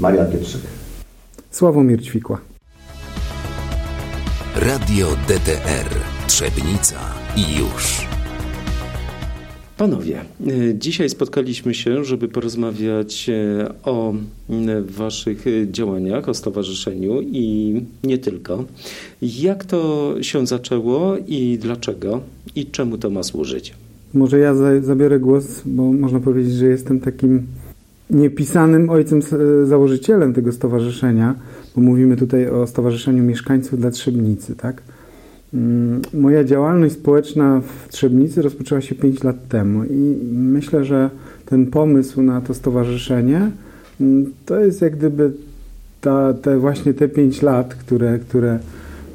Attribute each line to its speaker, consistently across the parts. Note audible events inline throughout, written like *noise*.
Speaker 1: Marian Pietrzyk.
Speaker 2: Sławomir Ćwikła.
Speaker 3: Radio DTR Trzebnica i już.
Speaker 4: Panowie, y, dzisiaj spotkaliśmy się, żeby porozmawiać y, o Waszych działaniach, o stowarzyszeniu i nie tylko. Jak to się zaczęło i dlaczego i czemu to ma służyć?
Speaker 2: Może ja zabiorę głos, bo można powiedzieć, że jestem takim niepisanym ojcem założycielem tego stowarzyszenia, bo mówimy tutaj o Stowarzyszeniu Mieszkańców dla Trzebnicy, tak? Mm, moja działalność społeczna w Trzebnicy rozpoczęła się 5 lat temu i myślę, że ten pomysł na to stowarzyszenie mm, to jest jak gdyby ta, te właśnie te 5 lat, które, które,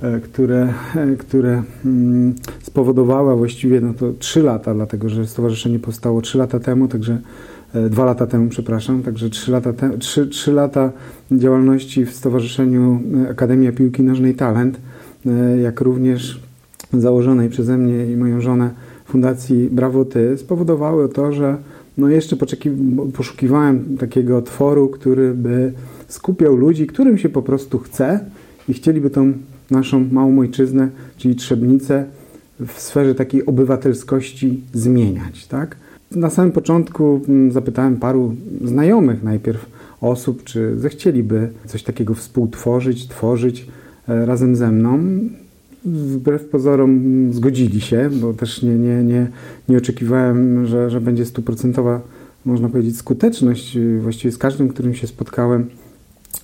Speaker 2: e, które, e, które mm, spowodowały właściwie no to 3 lata, dlatego że stowarzyszenie powstało 3 lata temu, także e, dwa lata temu, przepraszam, także 3 lata, te, 3, 3 lata działalności w Stowarzyszeniu Akademia Piłki Nożnej Talent E, jak również założonej przeze mnie i moją żonę Fundacji Brawo Ty spowodowały to, że no jeszcze poszukiwałem takiego otworu, który by skupiał ludzi, którym się po prostu chce i chcieliby tą naszą małą ojczyznę, czyli Trzebnicę w sferze takiej obywatelskości zmieniać. Tak? Na samym początku mm, zapytałem paru znajomych najpierw osób, czy zechcieliby coś takiego współtworzyć, tworzyć, E, razem ze mną. Wbrew pozorom zgodzili się, bo też nie, nie, nie, nie oczekiwałem, że, że będzie stuprocentowa, można powiedzieć, skuteczność. Właściwie z każdym, którym się spotkałem,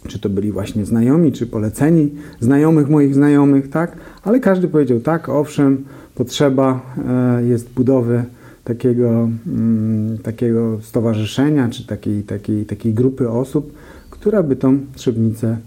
Speaker 2: czy to byli właśnie znajomi, czy poleceni znajomych moich znajomych, tak? Ale każdy powiedział tak, owszem, potrzeba e, jest budowy takiego, mm, takiego stowarzyszenia, czy takiej, takiej, takiej grupy osób, która by tą Trzebnicę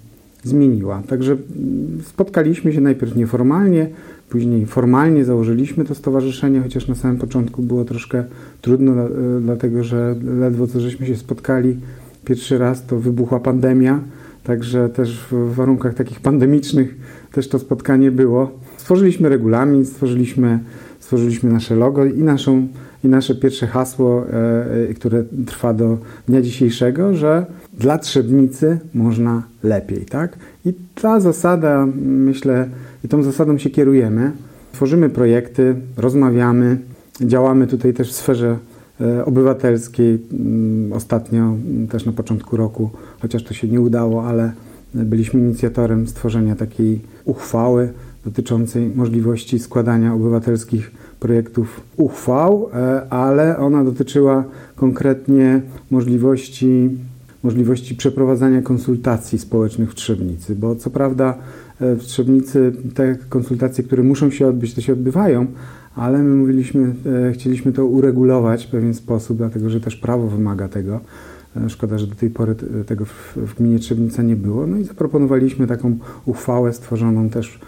Speaker 2: zmieniła. Także mm, spotkaliśmy się najpierw nieformalnie, później formalnie założyliśmy to stowarzyszenie, chociaż na samym początku było troszkę trudno, e, dlatego że ledwo co żeśmy się spotkali pierwszy raz, to wybuchła pandemia, także też w warunkach takich pandemicznych też to spotkanie było. Stworzyliśmy regulamin, stworzyliśmy, stworzyliśmy nasze logo i naszą i nasze pierwsze hasło, e, e, które trwa do dnia dzisiejszego, że dla Trzebnicy można lepiej, tak? I ta zasada, myślę, i tą zasadą się kierujemy. Tworzymy projekty, rozmawiamy, działamy tutaj też w sferze e, obywatelskiej. Mm, ostatnio, też na początku roku, chociaż to się nie udało, ale byliśmy inicjatorem stworzenia takiej uchwały dotyczącej możliwości składania obywatelskich projektów uchwał, e, ale ona dotyczyła konkretnie możliwości, możliwości przeprowadzania konsultacji społecznych w Trzebnicy, bo co prawda e, w Trzebnicy te konsultacje, które muszą się odbyć, to się odbywają, ale my mówiliśmy, e, chcieliśmy to uregulować w pewien sposób, dlatego że też prawo wymaga tego. Szkoda, że do tej pory tego w gminie Trzebnica nie było. No i zaproponowaliśmy taką uchwałę stworzoną też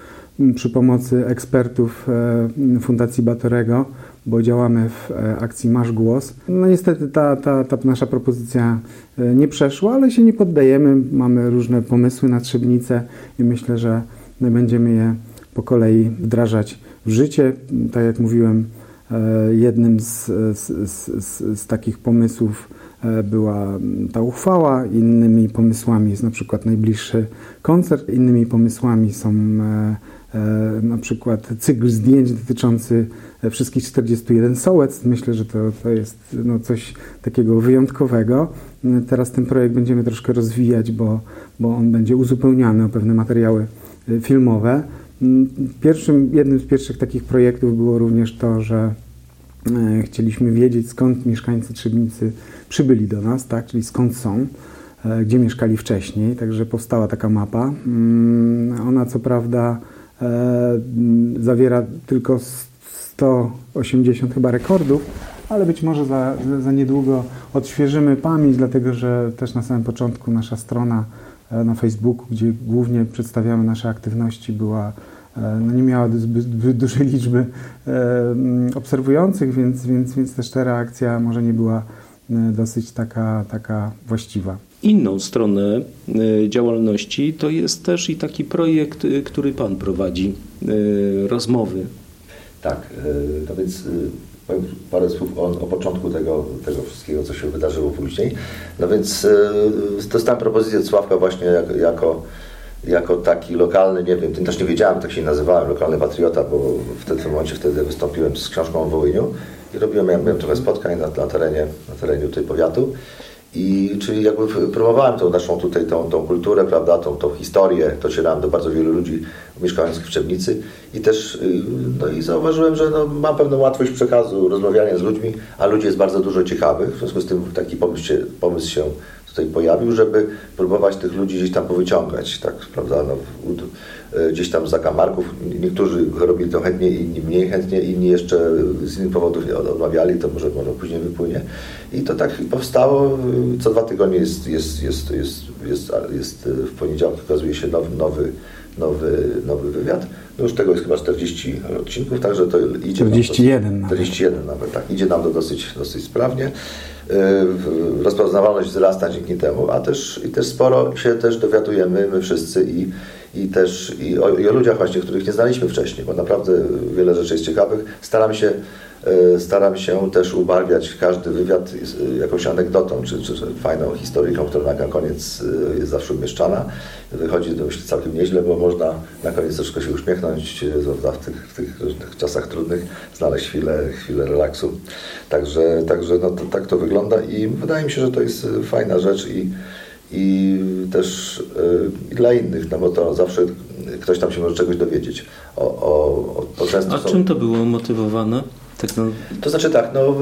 Speaker 2: przy pomocy ekspertów e, Fundacji Batorego, bo działamy w e, akcji Masz Głos. No niestety ta, ta, ta nasza propozycja e, nie przeszła, ale się nie poddajemy. Mamy różne pomysły na Trzebnicę i myślę, że będziemy je po kolei wdrażać w życie. Tak jak mówiłem, jednym z, z, z, z takich pomysłów była ta uchwała, innymi pomysłami jest na przykład najbliższy koncert, innymi pomysłami są na przykład cykl zdjęć dotyczący e, wszystkich 41 sołectw. Myślę, że to, to jest no, coś takiego wyjątkowego. E, teraz ten projekt będziemy troszkę rozwijać, bo, bo on będzie uzupełniany o pewne materiały filmowe. Mm, pierwszym, jednym z pierwszych takich projektów było również to, że chcieliśmy wiedzieć, skąd mieszkańcy Trzebnicy przybyli do nas, tak, czyli skąd są, gdzie mieszkali wcześniej. Także powstała taka mapa. Mm, ona co prawda E, zawiera tylko 180 chyba rekordów, ale być może za, za niedługo odświeżymy pamięć, dlatego że też na samym początku nasza strona e, na Facebooku, gdzie głównie przedstawiamy nasze aktywności, była, e, no nie miała zbyt dużej liczby obserwujących, więc, więc, więc też ta reakcja może nie była dosyć taka, taka właściwa.
Speaker 4: Inną stronę e, działalności to jest też i taki projekt, e, który Pan prowadzi, e, rozmowy.
Speaker 1: Tak, to więc powiem parę słów o, o początku tego, tego wszystkiego, co się wydarzyło później. No więc dostałem propozycję od Sławka właśnie jako, jako jako taki lokalny, nie wiem, też nie wiedziałem, tak się nazywałem, lokalny patriota, bo w tym momencie wtedy wystąpiłem z książką o Wołyniu i robiłem, miałem, trochę spotkań na, na, terenie, na terenie tutaj powiatu. I czyli jakby promowałem tą naszą tutaj tą, tą kulturę, prawda, tą, tą historię, docierałem do bardzo wielu ludzi mieszkających w Trzebnicy i też y, no i zauważyłem, że no, mam pewną łatwość przekazu, rozmawiania z ludźmi, a ludzi jest bardzo dużo ciekawych, w związku z tym taki pomysł się, pomysł się tutaj pojawił, żeby próbować tych ludzi gdzieś tam powyciągać, tak, prawda, no, gdzieś tam zakamarków. Niektórzy robili to chętnie, inni mniej chętnie, inni jeszcze z innych powodów odmawiali, to może, może później wypłynie. I to tak powstało. Co dwa tygodnie jest, jest, jest, jest, jest, jest w poniedziałek okazuje się nowy, nowy, nowy, nowy wywiad. No już tego jest chyba 40 odcinków, także to idzie
Speaker 2: 41
Speaker 1: nam 41 nawet, tak. Idzie nam to dosyć, dosyć sprawnie. Y, rozpoznawalność wzrasta dzięki temu, a też, i też sporo się też dowiadujemy my wszyscy i, i też i o, i o ludziach właśnie, których nie znaliśmy wcześniej, bo naprawdę wiele rzeczy jest ciekawych. Staram się staram się też ubarwiać każdy wywiad jakąś anegdotą, czy, czy, fajną historyką, która na koniec e, jest zawsze umieszczana. Wychodzi to myślę całkiem nieźle, bo można na koniec troszkę się uśmiechnąć, e, w tych, w tych różnych czasach trudnych znaleźć chwilę, chwilę relaksu. Także, także no to, tak to wygląda i wydaje mi się, że to jest fajna rzecz i, i też i dla innych, no bo to zawsze ktoś tam się może czegoś dowiedzieć. O, o, o,
Speaker 4: A są... czym to było motywowane?
Speaker 1: Tak, no. To znaczy tak, no,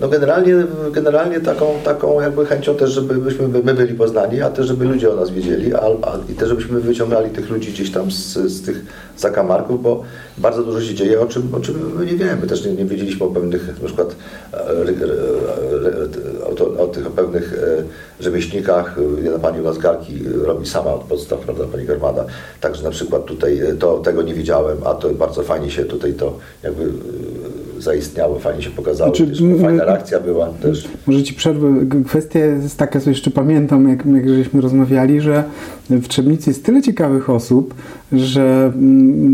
Speaker 1: no generalnie, generalnie taką, taką jakby chęcią też, żebyśmy my byli poznani, a też żeby ludzie o nas wiedzieli, a, a, i też żebyśmy wyciągali tych ludzi gdzieś tam z, z tych zakamarków, bo bardzo dużo się dzieje, o czym, o czym my nie wiemy. Też nie, nie wiedzieliśmy o pewnych, na przykład o, to, o tych o pewnych e, rzemieślnikach. Jedna pani u nas garki robi sama od podstaw, prawda, pani Garmada. Także na przykład tutaj e, to, tego nie wiedziałem, a to bardzo fajnie się tutaj to jakby zaistniało, fajnie się pokazało, znaczy, fajna reakcja była też.
Speaker 2: Może Ci przerwę, kwestia jest taka, co jeszcze pamiętam, jak, jak żeśmy rozmawiali, że w Trzebnicy jest tyle ciekawych osób, że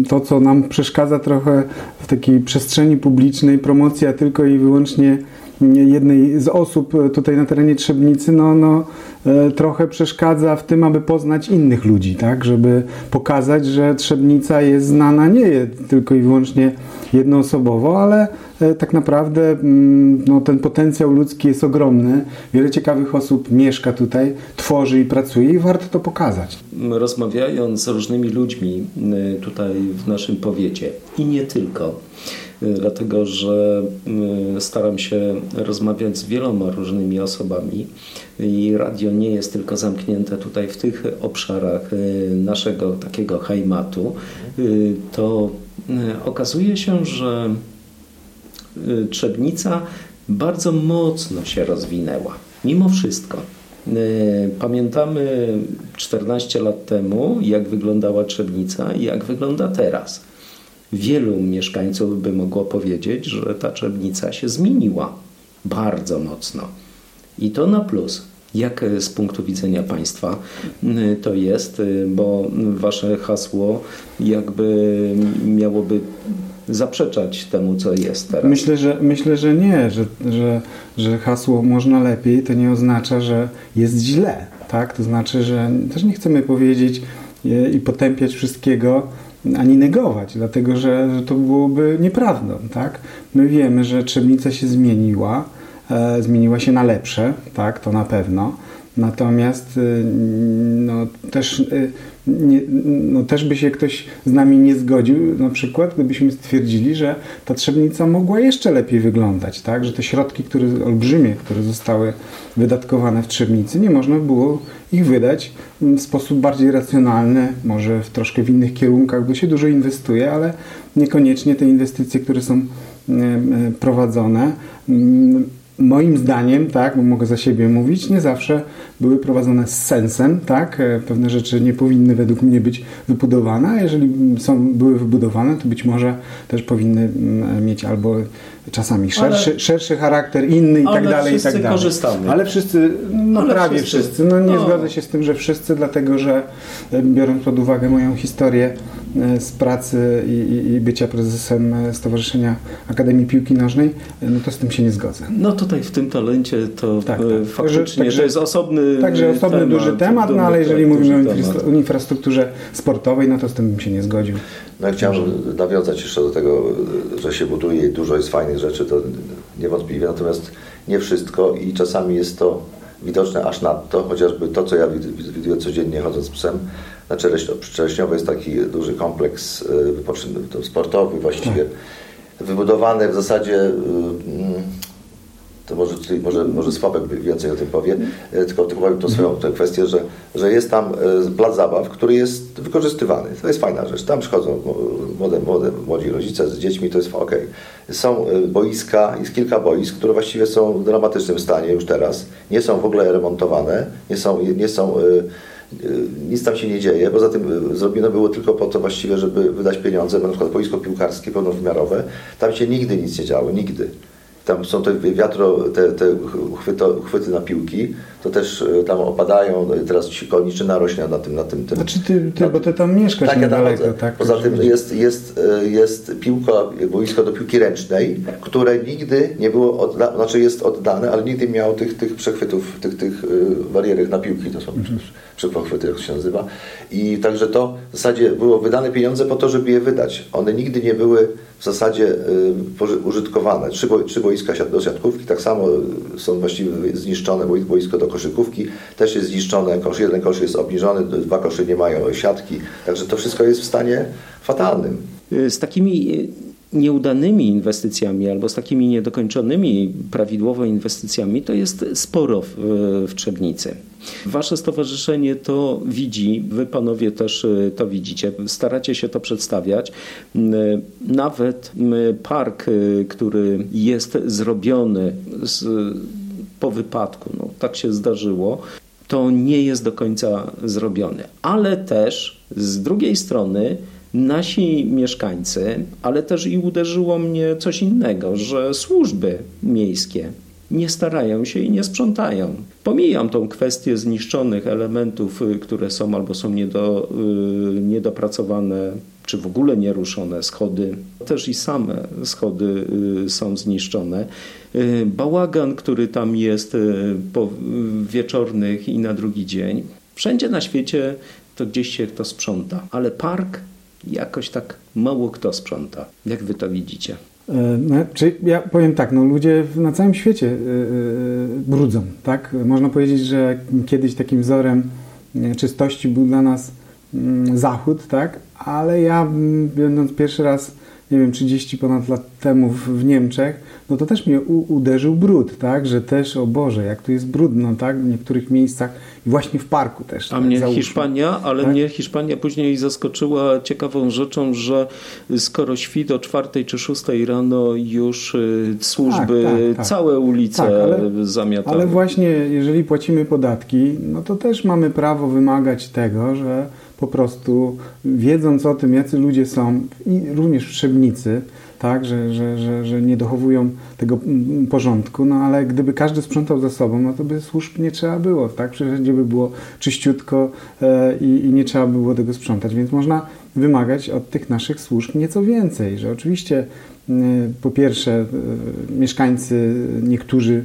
Speaker 2: to, co nam przeszkadza trochę w takiej przestrzeni publicznej, promocja tylko i wyłącznie jednej z osób tutaj na terenie Trzebnicy, no, no e, trochę przeszkadza w tym, aby poznać innych ludzi, tak? Żeby pokazać, że Trzebnica jest znana nie tylko i wyłącznie jednoosobowo, ale e, tak naprawdę mm, no, ten potencjał ludzki jest ogromny. Wiele ciekawych osób mieszka tutaj, tworzy i pracuje i warto to pokazać.
Speaker 4: Rozmawiając z różnymi ludźmi y, tutaj w naszym powiecie i nie tylko, dlatego że y, staram się rozmawiać z wieloma różnymi osobami i radio nie jest tylko zamknięte tutaj w tych obszarach naszego takiego hajmatu, to E, okazuje się, że Trzebnica bardzo mocno się rozwinęła. Mimo wszystko. Pamiętamy 14 lat temu, jak wyglądała Trzebnica i jak wygląda teraz. Wielu mieszkańców by mogło powiedzieć, że ta Trzebnica się zmieniła bardzo mocno. I to na plus. Jak z punktu widzenia państwa to jest, y, bo wasze hasło jakby miałoby zaprzeczać temu, co jest teraz.
Speaker 2: Myślę, że, myślę, że nie, że, że, że hasło można lepiej, to nie oznacza, że jest źle. Tak? To znaczy, że też nie chcemy powiedzieć y, i potępiać wszystkiego, ani negować, dlatego że, to byłoby nieprawdą. Tak? My wiemy, że Trzebnica się zmieniła, E, zmieniła się na lepsze, tak, to na pewno. Natomiast y, no, też, y, nie, no, też by się ktoś z nami nie zgodził, na przykład gdybyśmy stwierdzili, że ta trzebnica mogła jeszcze lepiej wyglądać, tak? że te środki które, olbrzymie, które zostały wydatkowane w trzebnicy, nie można było ich wydać w sposób bardziej racjonalny, może w troszkę w innych kierunkach, bo się dużo inwestuje, ale niekoniecznie te inwestycje, które są y, prowadzone, mm, moim zdaniem, tak, bo mogę za siebie mówić, nie zawsze były prowadzone z sensem, tak? E, pewne rzeczy nie powinny według mnie być wybudowane, a jeżeli są, były wybudowane, to być może też powinny mm, mieć albo czasami szerszy, ale, szerszy charakter, inny i tak dalej, i tak dalej.
Speaker 4: korzystamy.
Speaker 2: Ale wszyscy, no ale prawie wszyscy. wszyscy. No nie no. zgodzę się z tym, że wszyscy, dlatego że e, biorąc pod uwagę moją historię z pracy i, i, i bycia prezesem e, Stowarzyszenia Akademii Piłki Nożnej, e, no to z tym się nie zgodzę.
Speaker 4: No tutaj w tym talencie to
Speaker 2: Tak,
Speaker 4: e,
Speaker 2: tak.
Speaker 4: faktycznie
Speaker 2: Także-
Speaker 4: to jest osobny
Speaker 2: Także osobny
Speaker 4: temat,
Speaker 2: duży temat, no ale jeżeli mówimy o
Speaker 4: temat.
Speaker 2: infra- o infrastrukturze sportowej, no to z tym bym się nie zgodził.
Speaker 1: No ja chciałem nawiązać jeszcze do tego, że się buduje i dużo jest fajnych rzeczy, to niewątpliwie, natomiast nie wszystko i czasami jest to widoczne aż nadto, chociażby to, co ja wid- widuję codziennie chodząc z psem. Na Czeleśno, przy Czeleśniowej jest taki duży kompleks y, wypoczyn- to sportowy właściwie, wybudowany w zasadzie y, mm, to może, tutaj, może, może Sławek więcej o tym powie, e, tylko, tylko powiem tą swoją tę kwestię, że, że jest tam plac zabaw, który jest wykorzystywany. To jest fajna rzecz. Tam przychodzą młode, młode, młodzi rodzice z dziećmi, to jest ok. Są boiska, jest kilka boisk, które właściwie są w dramatycznym stanie już teraz. Nie są w ogóle remontowane, nie są, nie są nic tam się nie dzieje. Poza tym e, zrobione było tylko po to właściwie, żeby wydać pieniądze, na przykład boisko piłkarskie pełnowymiarowe. Tam się nigdy nic nie działo, nigdy. Tam są te wiatro, te, te chwyto, chwyty na piłki, to też e, tam opadają, no teraz ci koniczyna rośnie na tym, na tym, tym.
Speaker 2: Znaczy ty, ty bo ty tam mieszkasz
Speaker 1: Tak, ja tam
Speaker 2: niedaleko, tak?
Speaker 1: Poza tym jest, jest, e, jest piłka, boisko do piłki ręcznej, które nigdy nie było oddane, znaczy jest oddane, ale nigdy nie miało tych, tych przechwytów, tych, tych e, barierek na piłki, to są
Speaker 2: Mhm.
Speaker 1: przepochwyty, jak to się nazywa. I także to w zasadzie było wydane pieniądze po to, żeby je wydać. One nigdy nie były w zasadzie poży- użytkowane. Trzy, boi- trzy boiska do siatkówki, tak samo e, są właściwie zniszczone, boi- boisko do koszykówki też jest zniszczone, kosz, jeden kosz jest obniżony, dwa kosze nie mają siatki, także to wszystko jest w stanie fatalnym.
Speaker 4: Z takimi nieudanymi inwestycjami albo z takimi niedokończonymi prawidłowo inwestycjami to jest sporo w, w Trzebnicy. Wasze stowarzyszenie to widzi, wy panowie też e, to widzicie, staracie się to przedstawiać. M, Nawet m, park, który jest zrobiony z, po wypadku, no, tak się zdarzyło, to nie jest do końca zrobiony. Ale też z drugiej strony nasi mieszkańcy, ale też i uderzyło mnie coś innego, że służby miejskie nie starają się i nie sprzątają. Pomijam tą kwestię zniszczonych elementów, y, które są albo są niedo, y, niedopracowane, czy w ogóle nieruszone schody. Też i same schody y, są zniszczone. Bałagan, który tam jest po wieczornych i na drugi dzień. Wszędzie na świecie to gdzieś się to sprząta, ale park jakoś tak mało kto sprząta. Jak wy to widzicie?
Speaker 2: E, No, czy ja powiem tak, no ludzie na całym świecie e, brudzą, tak? Można powiedzieć, że kiedyś takim wzorem czystości był dla nas mm, Zachód, tak? Ale ja mm, będąc pierwszy raz, nie wiem, 30 ponad lat temu w, Niemczech, no to też mnie u, uderzył brud, tak? Że też, o Boże, jak tu jest brudno, tak? W niektórych miejscach i właśnie w parku też.
Speaker 4: A
Speaker 2: tak?
Speaker 4: mnie
Speaker 2: Załóżmy.
Speaker 4: Hiszpania, ale
Speaker 2: Tak?
Speaker 4: mnie Hiszpania później zaskoczyła ciekawą rzeczą, że skoro śpi do czwartej czy szóstej rano już y, służby
Speaker 2: Tak, tak, tak.
Speaker 4: całe ulice
Speaker 2: Tak, ale-
Speaker 4: zamiatały.
Speaker 2: Ale właśnie, jeżeli płacimy podatki, no to też mamy prawo wymagać tego, że po prostu wiedząc o tym, jacy ludzie są, i również Trzebnicy, tak, że, że, że, że nie dochowują tego mm, porządku, no ale gdyby każdy sprzątał za sobą, no to by służb nie trzeba było, tak, wszędzie by było czyściutko e, i, i nie trzeba by było tego sprzątać, więc można wymagać od tych naszych służb nieco więcej, że oczywiście e, po pierwsze e, mieszkańcy niektórzy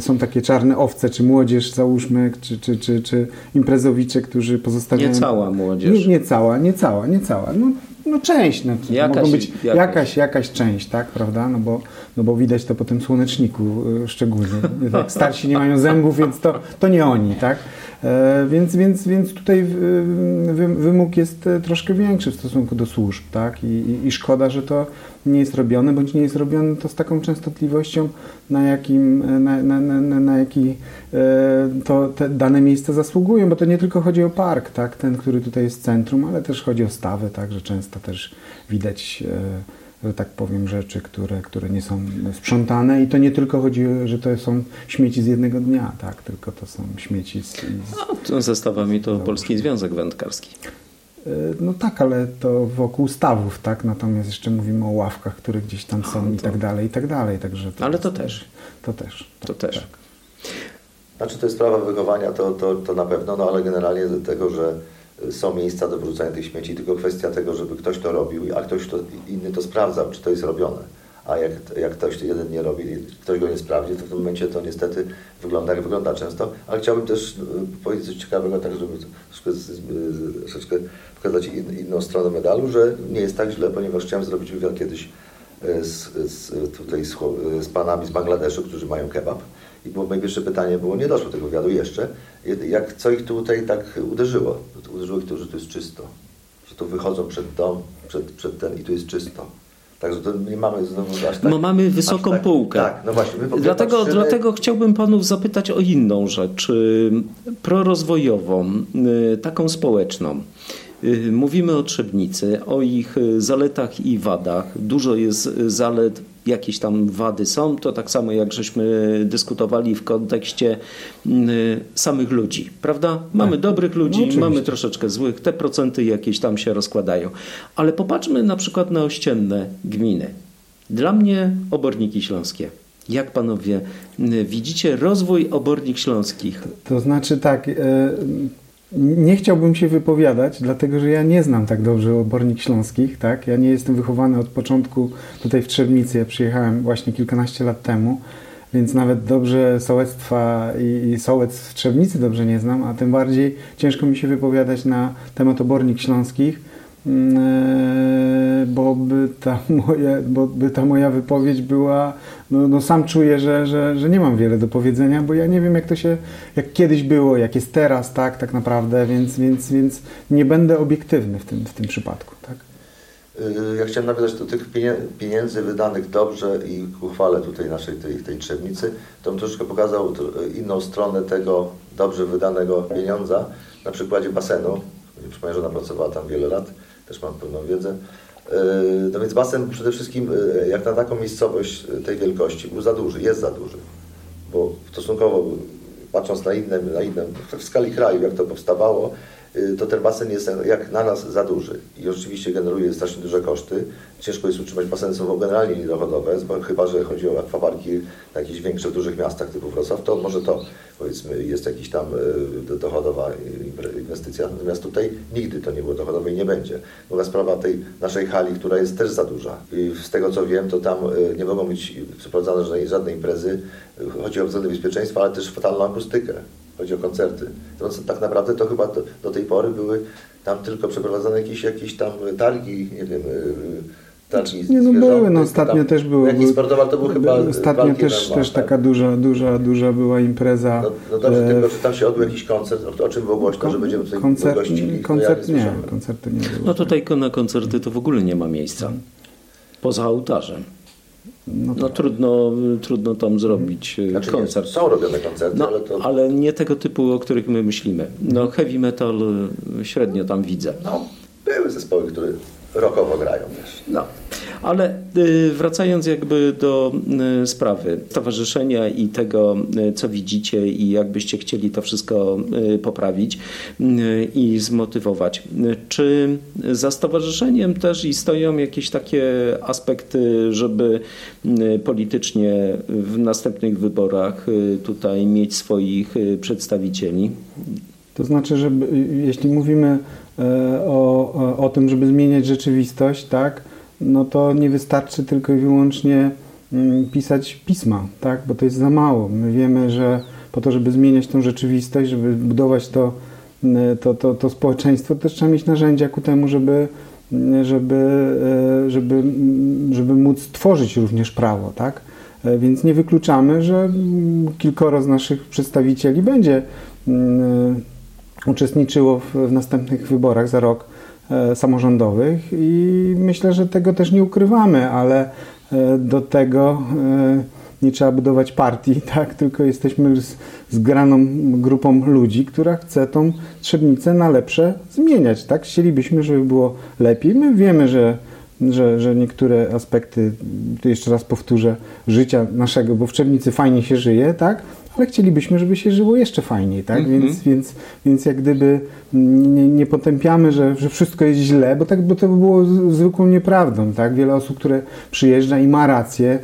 Speaker 2: są takie czarne owce, czy młodzież załóżmy, czy, czy, czy, czy imprezowicze, którzy pozostawiają...
Speaker 4: Nie cała młodzież.
Speaker 2: Nie, nie cała, nie cała, nie cała. No, no część, no,
Speaker 4: Jakaś-
Speaker 2: mogą być
Speaker 4: jakaś.
Speaker 2: jakaś. jakaś, część, tak, prawda? No bo, no bo widać to po tym słoneczniku y, szczególnie. Tak, *laughs* starsi nie mają zębów, więc to, to nie oni, tak? E, więc, więc, więc tutaj wy, wymóg jest e, troszkę większy w stosunku do służb, tak? I, i, szkoda, że to nie jest robione, bądź nie jest robione to z taką częstotliwością, na jakim, e, na, na, na, na, jaki e, to te dane miejsca zasługują, bo to nie tylko chodzi o park, tak? Ten, który tutaj jest centrum, ale też chodzi o stawę, tak? Że często też widać e, że tak powiem, rzeczy, które, które nie są sprzątane i to nie tylko chodzi, o, że to są śmieci z jednego dnia, tak, tylko to są śmieci z... z
Speaker 4: No, to zestawami to Polski Związek Wędkarski.
Speaker 2: e, no tak, ale to wokół stawów, tak, natomiast jeszcze mówimy o ławkach, które gdzieś tam są i tak dalej, i tak dalej, także...
Speaker 4: Ale to
Speaker 2: jest-
Speaker 4: też.
Speaker 2: To też.
Speaker 4: To też.
Speaker 2: Tak.
Speaker 1: Znaczy to jest sprawa wychowania, to, to, to na pewno, no ale generalnie do tego, że są miejsca do wyrzucania tych śmieci, tylko kwestia tego, żeby ktoś to robił, a ktoś to, inny to sprawdzał, czy to jest robione. A jak, jak ktoś jeden nie robi, ktoś go nie sprawdzi, to w tym momencie to niestety wygląda jak wygląda często. Ale chciałbym też powiedzieć coś ciekawego, tak żeby troszeczkę, pokazać inną stronę medalu, że nie jest tak źle, ponieważ chciałem zrobić wywiad kiedyś z, z, tutaj z, z panami z Bangladeszu, którzy mają kebab. I było moje pierwsze pytanie było, nie doszło tego wywiadu jeszcze, jak, co ich tutaj tak uderzyło? Uderzyło ich to, że tu jest czysto, że tu wychodzą przed dom, przed, przed ten i tu jest czysto. Także to nie mamy znowu aż tak...
Speaker 4: No mamy wysoką
Speaker 1: tak,
Speaker 4: półkę.
Speaker 1: Tak, no właśnie.
Speaker 4: dlatego, patrzymy... dlatego chciałbym panów zapytać o inną rzecz, prorozwojową, y, taką społeczną. Y, mówimy o Trzebnicy, o ich y, zaletach i wadach. Dużo jest zalet, jakieś tam wady są. To tak samo jak żeśmy dyskutowali w kontekście samych ludzi, prawda? Mamy tak. dobrych ludzi, no, mamy troszeczkę złych, te procenty jakieś tam się rozkładają. Ale popatrzmy na przykład na ościenne gminy. Dla mnie oborniki śląskie. Jak panowie widzicie rozwój obornik śląskich?
Speaker 2: To znaczy tak, e, nie chciałbym się wypowiadać, dlatego że ja nie znam tak dobrze obornik śląskich, tak? Ja nie jestem wychowany od początku tutaj w Trzebnicy. Ja przyjechałem właśnie kilkanaście lat temu, więc nawet dobrze sołectwa i, i sołec w Trzebnicy dobrze nie znam, a tym bardziej ciężko mi się wypowiadać na temat obornik śląskich bo by ta *laughs* moja, bo by ta moja wypowiedź była, no, no sam czuję, że, że, że nie mam wiele do powiedzenia, bo ja nie wiem jak to się, jak kiedyś było, jak jest teraz, tak, tak naprawdę, więc, więc, więc nie będę obiektywny w tym, w tym przypadku, tak.
Speaker 1: Y, ja chciałem nawiązać do tych pieniędzy wydanych dobrze i ku tutaj naszej tej, tej trzebnicy, to bym pokazał inną stronę tego dobrze wydanego pieniądza na przykładzie basenu. Proszę moja żona pracowała tam wiele lat też mam pewną wiedzę. E, no więc basen przede wszystkim, e, jak na taką miejscowość tej wielkości, był za duży, jest za duży. Bo stosunkowo, patrząc na inne, na inne w skali kraju, jak to powstawało, to ten basen jest jak na nas za duży i oczywiście generuje strasznie duże koszty. Ciężko jest utrzymać baseny, są generalnie niedochodowe, chyba że chodzi o akwaparki na jakichś większych, dużych miastach typu Wrocław, to może to powiedzmy jest jakiś tam y, dochodowa inwestycja. Natomiast tutaj nigdy to nie było dochodowe i nie będzie. Druga sprawa tej naszej hali, która jest też za duża. I z tego co wiem, to tam y, nie mogą być przeprowadzane żadnej imprezy. Chodzi o względy bezpieczeństwa, ale też fatalną akustykę chodzi o koncerty. To, tak naprawdę to chyba do, do, tej pory były tam tylko przeprowadzane jakieś, jakieś tam targi, nie wiem, y, targi
Speaker 2: Nie, no były, no ostatnio
Speaker 1: tam,
Speaker 2: też były.
Speaker 1: Jakiś sportowa to był chyba
Speaker 2: Ostatnio też, też tak? taka duża, duża, duża była impreza.
Speaker 1: No, no dobrze, e... tylko czy tam się odbył jakiś koncert, o, o czym było głośno, że będziemy tutaj koncert, gościli?
Speaker 2: Koncert no, ja nie, koncerty nie było.
Speaker 4: No tutaj na koncerty to w ogóle nie ma miejsca. Poza ołtarzem. No, no trudno, trudno tam zrobić e, znaczy koncert.
Speaker 1: Nie, są robione koncerty,
Speaker 4: no,
Speaker 1: ale to...
Speaker 4: Ale nie tego typu, o których my myślimy. No heavy metal e, średnio tam widzę.
Speaker 1: No, były zespoły, które rockowo grają też.
Speaker 4: No. Ale y, wracając jakby do y, sprawy stowarzyszenia i tego, y, co widzicie i jakbyście chcieli to wszystko poprawić i zmotywować. Czy za stowarzyszeniem też i stoją jakieś takie aspekty, żeby politycznie w następnych wyborach tutaj mieć swoich przedstawicieli?
Speaker 2: To znaczy, że jeśli mówimy o, o tym, żeby zmieniać rzeczywistość, tak, no to nie wystarczy tylko i wyłącznie mm, pisać pisma, tak? bo to jest za mało. My wiemy, że po to, żeby zmieniać tą rzeczywistość, żeby budować to, mm, to, to, to społeczeństwo, też trzeba mieć narzędzia ku temu, żeby, mm, żeby, e, żeby, żeby móc tworzyć również prawo. Tak? E, więc nie wykluczamy, że kilkoro z naszych przedstawicieli będzie uczestniczyło w, w następnych wyborach za rok E, samorządowych i myślę, że tego też nie ukrywamy, ale e, do tego e, nie trzeba budować partii, *laughs* tak? tylko jesteśmy zgraną grupą ludzi, która chce tą Trzebnicę na lepsze zmieniać. Tak? Chcielibyśmy, żeby było lepiej. My wiemy, że, że, że niektóre aspekty, jeszcze raz powtórzę, życia naszego, bo w Trzebnicy fajnie się żyje, tak? Ale chcielibyśmy, żeby się żyło jeszcze fajniej, tak? Mm -hmm. Więc, więc, więc jak gdyby nie, nie potępiamy, że, że wszystko jest źle, bo tak bo to by było zwykłą nieprawdą, tak? Wiele osób, które przyjeżdża i ma rację,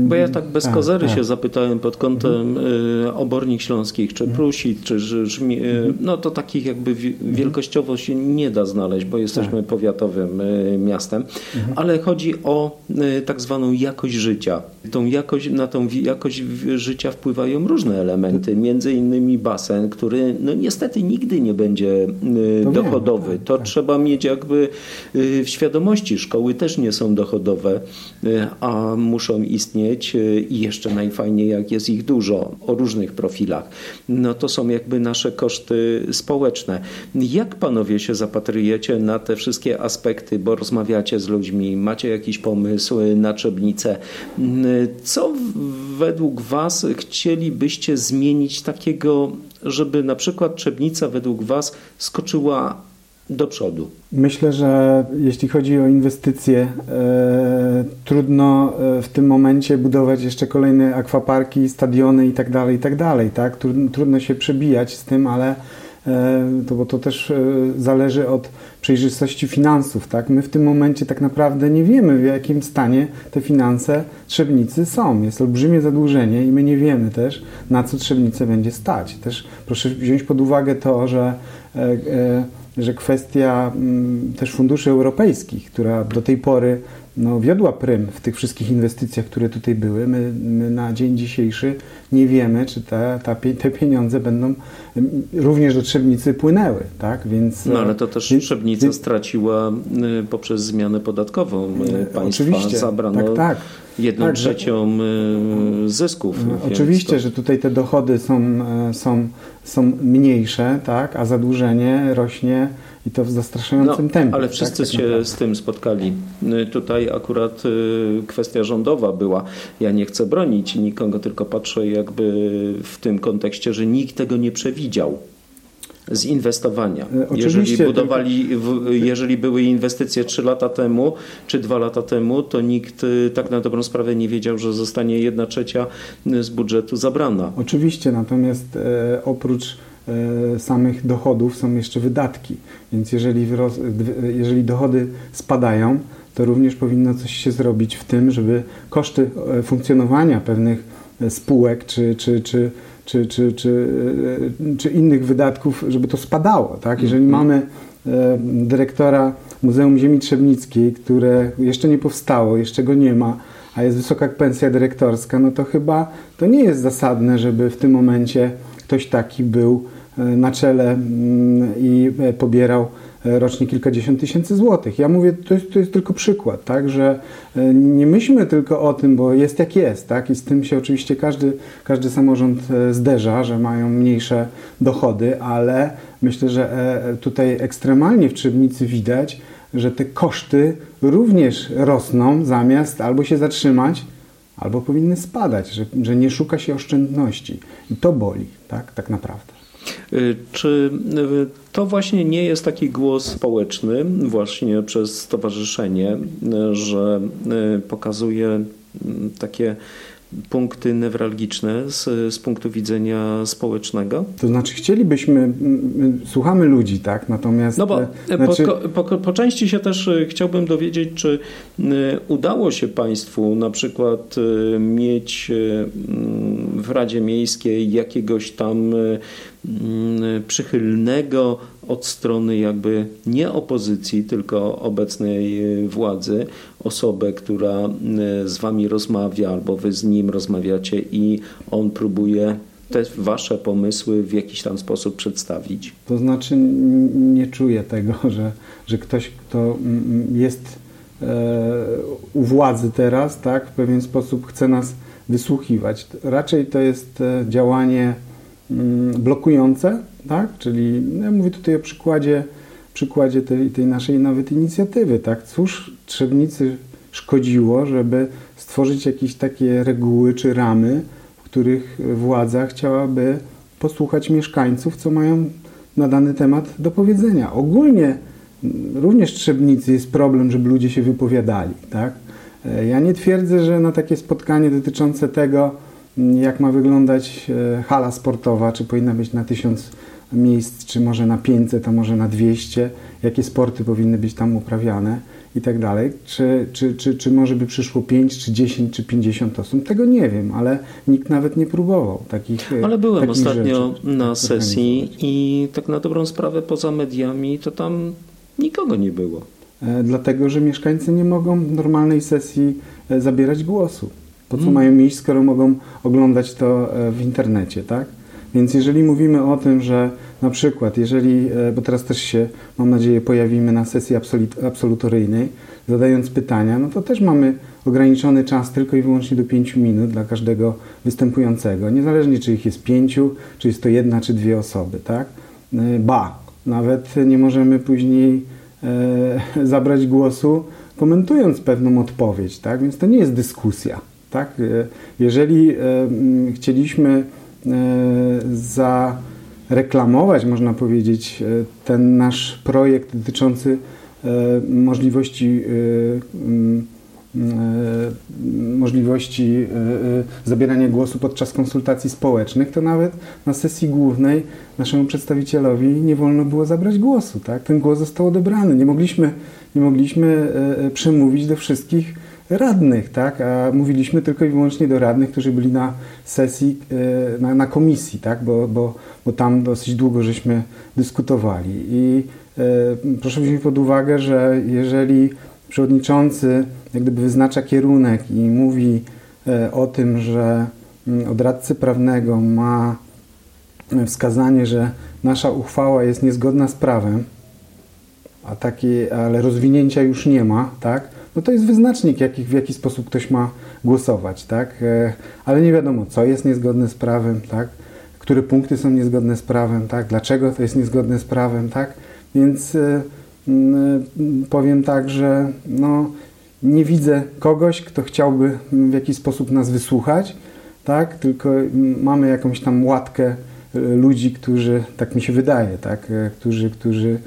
Speaker 4: Bo ja tak bez tak, kozery tak. się zapytałem pod kątem mhm. obornik śląskich, czy mhm. Prusit, czy Żmi, mhm. no to takich jakby wielkościowo się nie da znaleźć, bo jesteśmy tak. powiatowym miastem, mhm. ale chodzi o tak zwaną jakość życia. Tą jakość, na tą jakość życia wpływają różne elementy, między innymi basen, który no niestety nigdy nie będzie to dochodowy. Wiem, tak, to tak. trzeba mieć jakby w świadomości. Szkoły też nie są dochodowe, a muszą istnieć i jeszcze najfajniej jak jest ich dużo o różnych profilach. No to są jakby nasze koszty społeczne. Jak panowie się zapatrujecie na te wszystkie aspekty, bo rozmawiacie z ludźmi, macie jakiś pomysł na Trzebnicę. Co według was chcielibyście zmienić takiego, żeby na przykład Trzebnica według was skoczyła do przodu?
Speaker 2: Myślę, że jeśli chodzi o inwestycje, e, trudno e, w tym momencie budować jeszcze kolejne akwaparki, stadiony i tak dalej, i tak dalej, tak? Trudno się przebijać z tym, ale e, to, bo to też zależy od przejrzystości finansów, tak? My w tym momencie tak naprawdę nie wiemy, w jakim stanie te finanse Trzebnicy są. Jest olbrzymie zadłużenie i my nie wiemy też, na co Trzebnicę będzie stać. Też proszę wziąć pod uwagę to, że że kwestia mm, też funduszy europejskich, która do tej pory no, wiodła prym w tych wszystkich inwestycjach, które tutaj były. My, my na dzień dzisiejszy nie wiemy, czy te, te pieniądze będą mm, również do Trzebnicy płynęły. Tak?
Speaker 4: Więc, no ale to też więc, Trzebnica więc, straciła y, poprzez zmianę podatkową y, państwa. Oczywiście, zabrano tak, tak. jedną tak, trzecią y, zysków.
Speaker 2: Oczywiście, to... że tutaj te dochody są, są są mniejsze, tak, a zadłużenie rośnie i to w zastraszającym no, tempie.
Speaker 4: Ale tak, wszyscy tak, się z tym spotkali. Y, tutaj akurat y, kwestia rządowa była. Ja nie chcę bronić nikogo, tylko patrzę jakby w tym kontekście, że nikt tego nie przewidział z inwestowania. E, oczywiście, jeżeli budowali, jeżeli były inwestycje 3 lata temu czy 2 lata temu, to nikt y, tak na dobrą sprawę nie wiedział, że zostanie 1 trzecia y, z budżetu zabrana.
Speaker 2: Oczywiście, natomiast e, oprócz samych dochodów są jeszcze wydatki. Więc jeżeli, jeżeli dochody spadają, to również powinno coś się zrobić w tym, żeby koszty funkcjonowania pewnych spółek czy, czy, czy czy, czy, czy, czy innych wydatków, żeby to spadało. Tak? Jeżeli mhm. mamy e, dyrektora Muzeum Ziemi Trzebnickiej, które jeszcze nie powstało, jeszcze go nie ma, a jest wysoka pensja dyrektorska, no to chyba to nie jest zasadne, żeby w tym momencie ktoś taki był e, na czele mm, i e, pobierał E, rocznie kilkadziesiąt tysięcy złotych. Ja mówię, to jest, to jest tylko przykład, tak, że e, nie myślmy tylko o tym, bo jest jak jest, tak, i z tym się oczywiście każdy, każdy samorząd zderza, że mają mniejsze dochody, ale myślę, że tutaj ekstremalnie w Trzebnicy widać, że te koszty również rosną, zamiast albo się zatrzymać, albo powinny spadać, że, że nie szuka się oszczędności. I to boli, tak, tak naprawdę.
Speaker 4: Y, czy y, to właśnie nie jest taki głos społeczny, właśnie przez stowarzyszenie, y, że pokazuje takie punkty newralgiczne z, z punktu widzenia społecznego?
Speaker 2: To znaczy chcielibyśmy, słuchamy ludzi, tak? Natomiast...
Speaker 4: No bo e, znaczy... po, po, po, części się też e, chciałbym dowiedzieć, czy udało się Państwu na przykład e, mieć w Radzie Miejskiej jakiegoś tam przychylnego od strony jakby nie opozycji, tylko obecnej władzy, osobę, która z wami rozmawia albo wy z nim rozmawiacie i on próbuje te wasze pomysły w jakiś tam sposób przedstawić?
Speaker 2: To znaczy nie czuję tego, *laughs* że, że ktoś, kto jest e, u władzy teraz, tak, w pewien sposób chce nas wysłuchiwać. Raczej to jest e, działanie blokujące, tak? czyli no ja mówię tutaj o przykładzie, przykładzie tej, tej naszej nawet inicjatywy. Tak? Cóż Trzebnicy szkodziło, żeby stworzyć jakieś takie reguły czy ramy, w których władza chciałaby posłuchać mieszkańców, co mają na dany temat do powiedzenia. Ogólnie również Trzebnicy jest problem, żeby ludzie się wypowiadali. Tak? Ja nie twierdzę, że na takie spotkanie dotyczące tego, jak ma wyglądać e, hala sportowa, czy powinna być na tysiąc miejsc, czy może na 500, a może na 200, jakie sporty powinny być tam uprawiane i tak dalej. Czy, czy, czy, czy może by przyszło 5, czy 10, czy 50 osób? Tego nie wiem, ale nikt nawet nie próbował takich
Speaker 4: Ale byłem
Speaker 2: takich
Speaker 4: ostatnio
Speaker 2: rzeczy,
Speaker 4: na sesji i tak na dobrą sprawę poza mediami to tam nikogo nie było.
Speaker 2: E, Dlatego, że mieszkańcy nie mogą w normalnej sesji e, zabierać głosu. Po co
Speaker 4: Mm.
Speaker 2: mają iść, skoro mogą oglądać to e, w internecie, tak? Więc jeżeli mówimy o tym, że na przykład, jeżeli, e, bo teraz też się, mam nadzieję, pojawimy na sesji absolut- absolutoryjnej, zadając pytania, no to też mamy ograniczony czas tylko i wyłącznie do 5 minut dla każdego występującego, niezależnie czy ich jest pięciu, czy jest to jedna, czy dwie osoby, tak? E, Ba, nawet nie możemy później e, *laughs* zabrać głosu, komentując pewną odpowiedź, tak? Więc to nie jest dyskusja, tak? E, Jeżeli e, chcieliśmy e, zareklamować, można powiedzieć, ten nasz projekt dotyczący możliwości możliwości zabierania głosu podczas konsultacji społecznych, to nawet na sesji głównej naszemu przedstawicielowi nie wolno było zabrać głosu. Tak? Ten głos został odebrany. Nie mogliśmy, nie mogliśmy przemówić do wszystkich radnych, tak? a mówiliśmy tylko i wyłącznie do radnych, którzy byli na sesji, e, na, na komisji, tak? bo, bo, bo tam dosyć długo żeśmy dyskutowali. I e, proszę wziąć pod uwagę, że jeżeli przewodniczący jak gdyby wyznacza kierunek i mówi e, o tym, że mm, od radcy prawnego ma wskazanie, że nasza uchwała jest niezgodna z prawem, a takie, ale rozwinięcia już nie ma, tak? No to jest wyznacznik, jaki, w jaki sposób ktoś ma głosować, tak? E, Ale nie wiadomo, co jest niezgodne z prawem, tak? Które punkty są niezgodne z prawem, tak? Dlaczego to jest niezgodne z prawem, tak? Więc e, mm, powiem tak, że no, nie widzę kogoś, kto chciałby w jakiś sposób nas wysłuchać, tak? Tylko mamy jakąś tam łatkę e, ludzi, którzy, tak mi się wydaje, tak? E, Którzy, którzy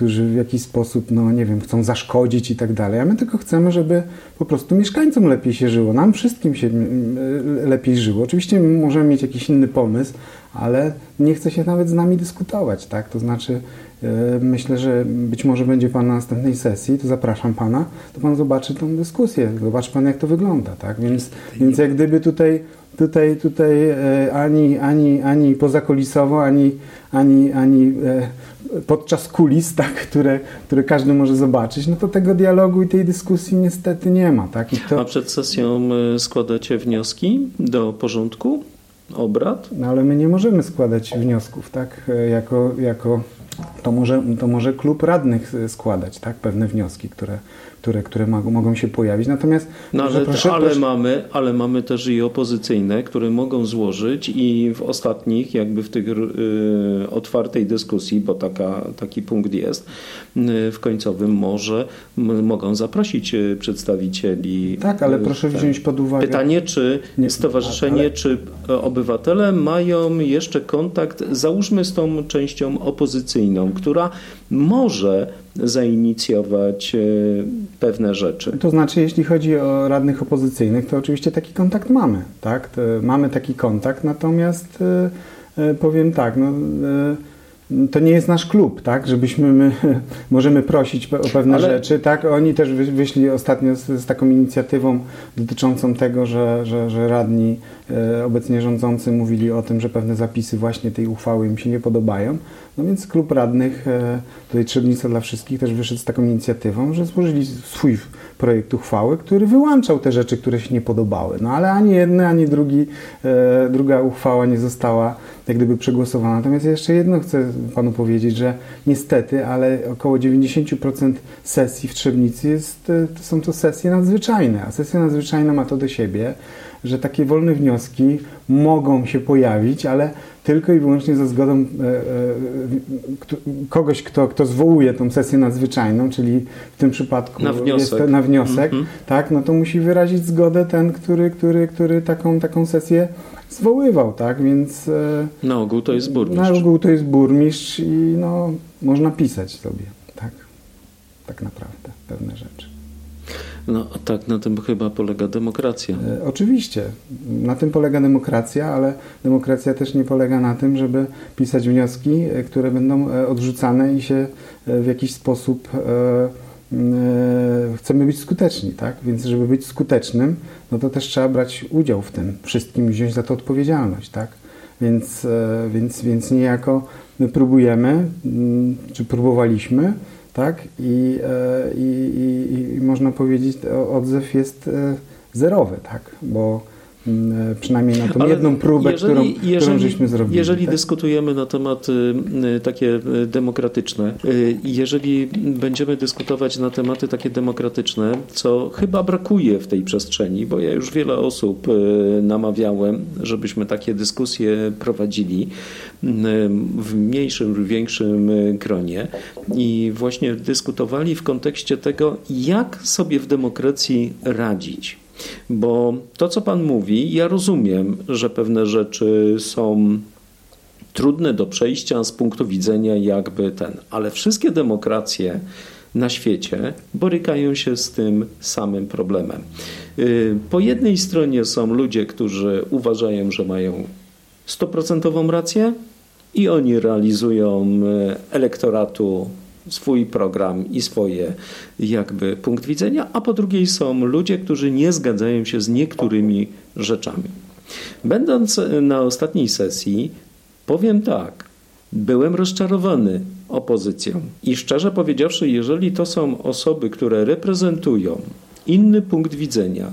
Speaker 2: którzy w jakiś sposób, no nie wiem, chcą zaszkodzić i tak dalej. A my tylko chcemy, żeby po prostu mieszkańcom lepiej się żyło, nam wszystkim się mm, lepiej żyło. Oczywiście możemy mieć jakiś inny pomysł, ale nie chce się nawet z nami dyskutować, tak? To znaczy, e, myślę, że być może będzie Pan na następnej sesji, to zapraszam Pana, to Pan zobaczy tą dyskusję, zobaczy Pan, jak to wygląda, tak? Więc, więc jak gdyby tutaj tutaj, tutaj e, ani, ani, ani pozakulisowo, ani, ani, ani e, podczas kulis, *laughs* tak, które, które każdy może zobaczyć, no to tego dialogu i tej dyskusji niestety nie ma. Tak? To,
Speaker 4: A przed sesją y, składacie wnioski do porządku obrad?
Speaker 2: no, ale my nie możemy składać wniosków, tak, e, jako, jako to, może, to może klub radnych e, składać, tak, pewne wnioski, które, które, które mogą, mogą się pojawić. Natomiast
Speaker 4: No ale,
Speaker 2: proszę,
Speaker 4: ale,
Speaker 2: proszę,
Speaker 4: mamy, ale mamy też i opozycyjne, które mogą złożyć i w ostatnich, jakby w tych y, otwartej dyskusji, bo taka, taki punkt jest, y, w końcowym może m, mogą zaprosić y, przedstawicieli.
Speaker 2: tak, ale
Speaker 4: y,
Speaker 2: proszę wziąć pod uwagę...
Speaker 4: Pytanie, czy
Speaker 2: Nie,
Speaker 4: stowarzyszenie,
Speaker 2: ale-
Speaker 4: czy e, obywatele mają jeszcze kontakt, załóżmy z tą częścią opozycyjną, która może zainicjować e, pewne rzeczy.
Speaker 2: To znaczy, jeśli chodzi o radnych opozycyjnych, to oczywiście taki kontakt mamy, tak? To mamy taki kontakt, natomiast e, e, powiem tak, no, e, to nie jest nasz klub, tak? Żebyśmy my *laughs* możemy prosić o pewne
Speaker 4: Ale-
Speaker 2: rzeczy, tak? Oni też wy- wyszli ostatnio z, z taką inicjatywą dotyczącą tego, że, że, że radni e, obecnie rządzący mówili o tym, że pewne zapisy właśnie tej uchwały im się nie podobają. No więc klub radnych, e, tutaj Trzebnica dla Wszystkich też wyszedł z taką inicjatywą, że złożyli swój projekt uchwały, który wyłączał te rzeczy, które się nie podobały. No ale ani jedna, ani drugi, e, druga uchwała nie została jak gdyby przegłosowana. Natomiast jeszcze jedno chcę panu powiedzieć, że niestety, ale około 90% sesji w Trzebnicy jest, e, to są to sesje nadzwyczajne, a sesja nadzwyczajna ma to do siebie, że takie wolne wnioski mogą się pojawić, ale tylko i wyłącznie za zgodą e, e, kogoś, kto, kto zwołuje tą sesję nadzwyczajną, czyli w tym przypadku
Speaker 4: Na wniosek.
Speaker 2: Jest, na wniosek
Speaker 4: Mhm.
Speaker 2: tak, no to musi wyrazić zgodę ten, który, który, który taką, taką sesję zwoływał, tak, więc e,
Speaker 4: Na ogół to jest
Speaker 2: na
Speaker 4: burmistrz.
Speaker 2: ogół to jest burmistrz i no, można pisać sobie, tak, tak naprawdę pewne rzeczy.
Speaker 4: No tak, na tym chyba polega demokracja.
Speaker 2: E, oczywiście, na tym polega demokracja, ale demokracja też nie polega na tym, żeby pisać wnioski, e, które będą e, odrzucane i się w jakiś sposób chcemy być skuteczni, tak? Więc żeby być skutecznym, no to też trzeba brać udział w tym wszystkim i wziąć za to odpowiedzialność, tak? Więc, więc, więc niejako my próbujemy, czy próbowaliśmy, tak? I, e, i, i, i można powiedzieć, odzew jest e, zerowy, tak? Bo przynajmniej na tą Ale jedną próbę, jeżeli, którą, jeżeli, którą żeśmy zrobili.
Speaker 4: Jeżeli
Speaker 2: tak?
Speaker 4: dyskutujemy na tematy takie demokratyczne, jeżeli będziemy dyskutować na tematy takie demokratyczne, co chyba brakuje w tej przestrzeni, bo ja już wiele osób namawiałem, żebyśmy takie dyskusje prowadzili, w mniejszym lub większym gronie i właśnie dyskutowali w kontekście tego, jak sobie w demokracji radzić. Bo to, co Pan mówi, ja rozumiem, że pewne rzeczy są trudne do przejścia z punktu widzenia jakby ten, ale wszystkie demokracje na świecie borykają się z tym samym problemem. Y, po jednej stronie są ludzie, którzy uważają, że mają stuprocentową rację i oni realizują e, elektoratu swój program i swoje jakby punkt widzenia, a po drugiej są ludzie, którzy nie zgadzają się z niektórymi rzeczami. Będąc e, na ostatniej sesji, powiem tak, byłem rozczarowany opozycją i szczerze powiedziawszy, jeżeli to są osoby, które reprezentują inny punkt widzenia,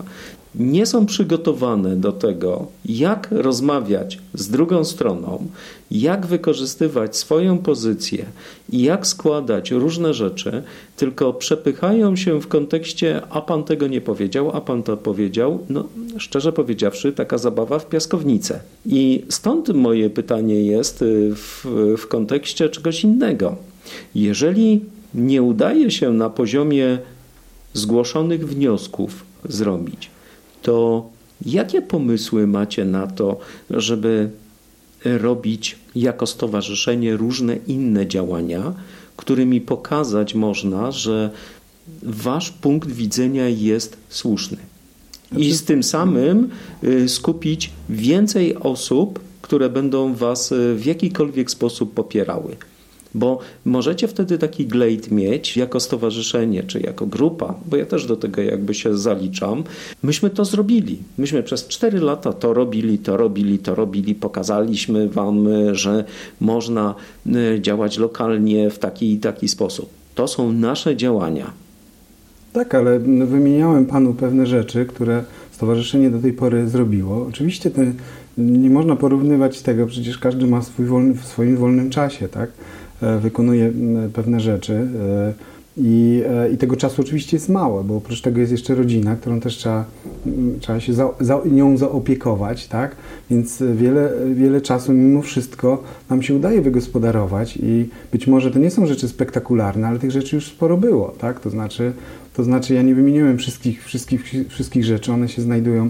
Speaker 4: nie są przygotowane do tego, jak rozmawiać z drugą stroną, jak wykorzystywać swoją pozycję i jak składać różne rzeczy, tylko przepychają się w kontekście, a pan tego nie powiedział, a pan to powiedział. No, szczerze powiedziawszy, taka zabawa w piaskownicę. I stąd moje pytanie jest y, w, w kontekście czegoś innego. Jeżeli nie udaje się na poziomie zgłoszonych wniosków zrobić, to jakie pomysły macie na to, żeby robić jako stowarzyszenie różne inne działania, którymi pokazać można, że wasz punkt widzenia jest słuszny. I z tym samym y, skupić więcej osób, które będą was y, w jakikolwiek sposób popierały. Bo możecie wtedy taki glejt mieć jako stowarzyszenie czy jako grupa, bo ja też do tego jakby się zaliczam. Myśmy to zrobili. Myśmy przez 4 lata to robili, to robili, to robili. Pokazaliśmy Wam, że można e, działać lokalnie w taki i taki sposób. To są nasze działania.
Speaker 2: Tak, ale wymieniałem Panu pewne rzeczy, które stowarzyszenie do tej pory zrobiło. Oczywiście te, nie można porównywać tego, przecież każdy ma swój wolny, w swoim wolnym czasie, tak? E, wykonuje pewne rzeczy. E, I, e, I, tego czasu oczywiście jest mało, bo oprócz tego jest jeszcze rodzina, którą też trzeba, trzeba się za, za, nią zaopiekować, tak? Więc wiele, wiele czasu mimo wszystko nam się udaje wygospodarować i być może to nie są rzeczy spektakularne, ale tych rzeczy już sporo było, tak? To znaczy, to znaczy ja nie wymieniłem wszystkich, wszystkich, wszystkich rzeczy, one się znajdują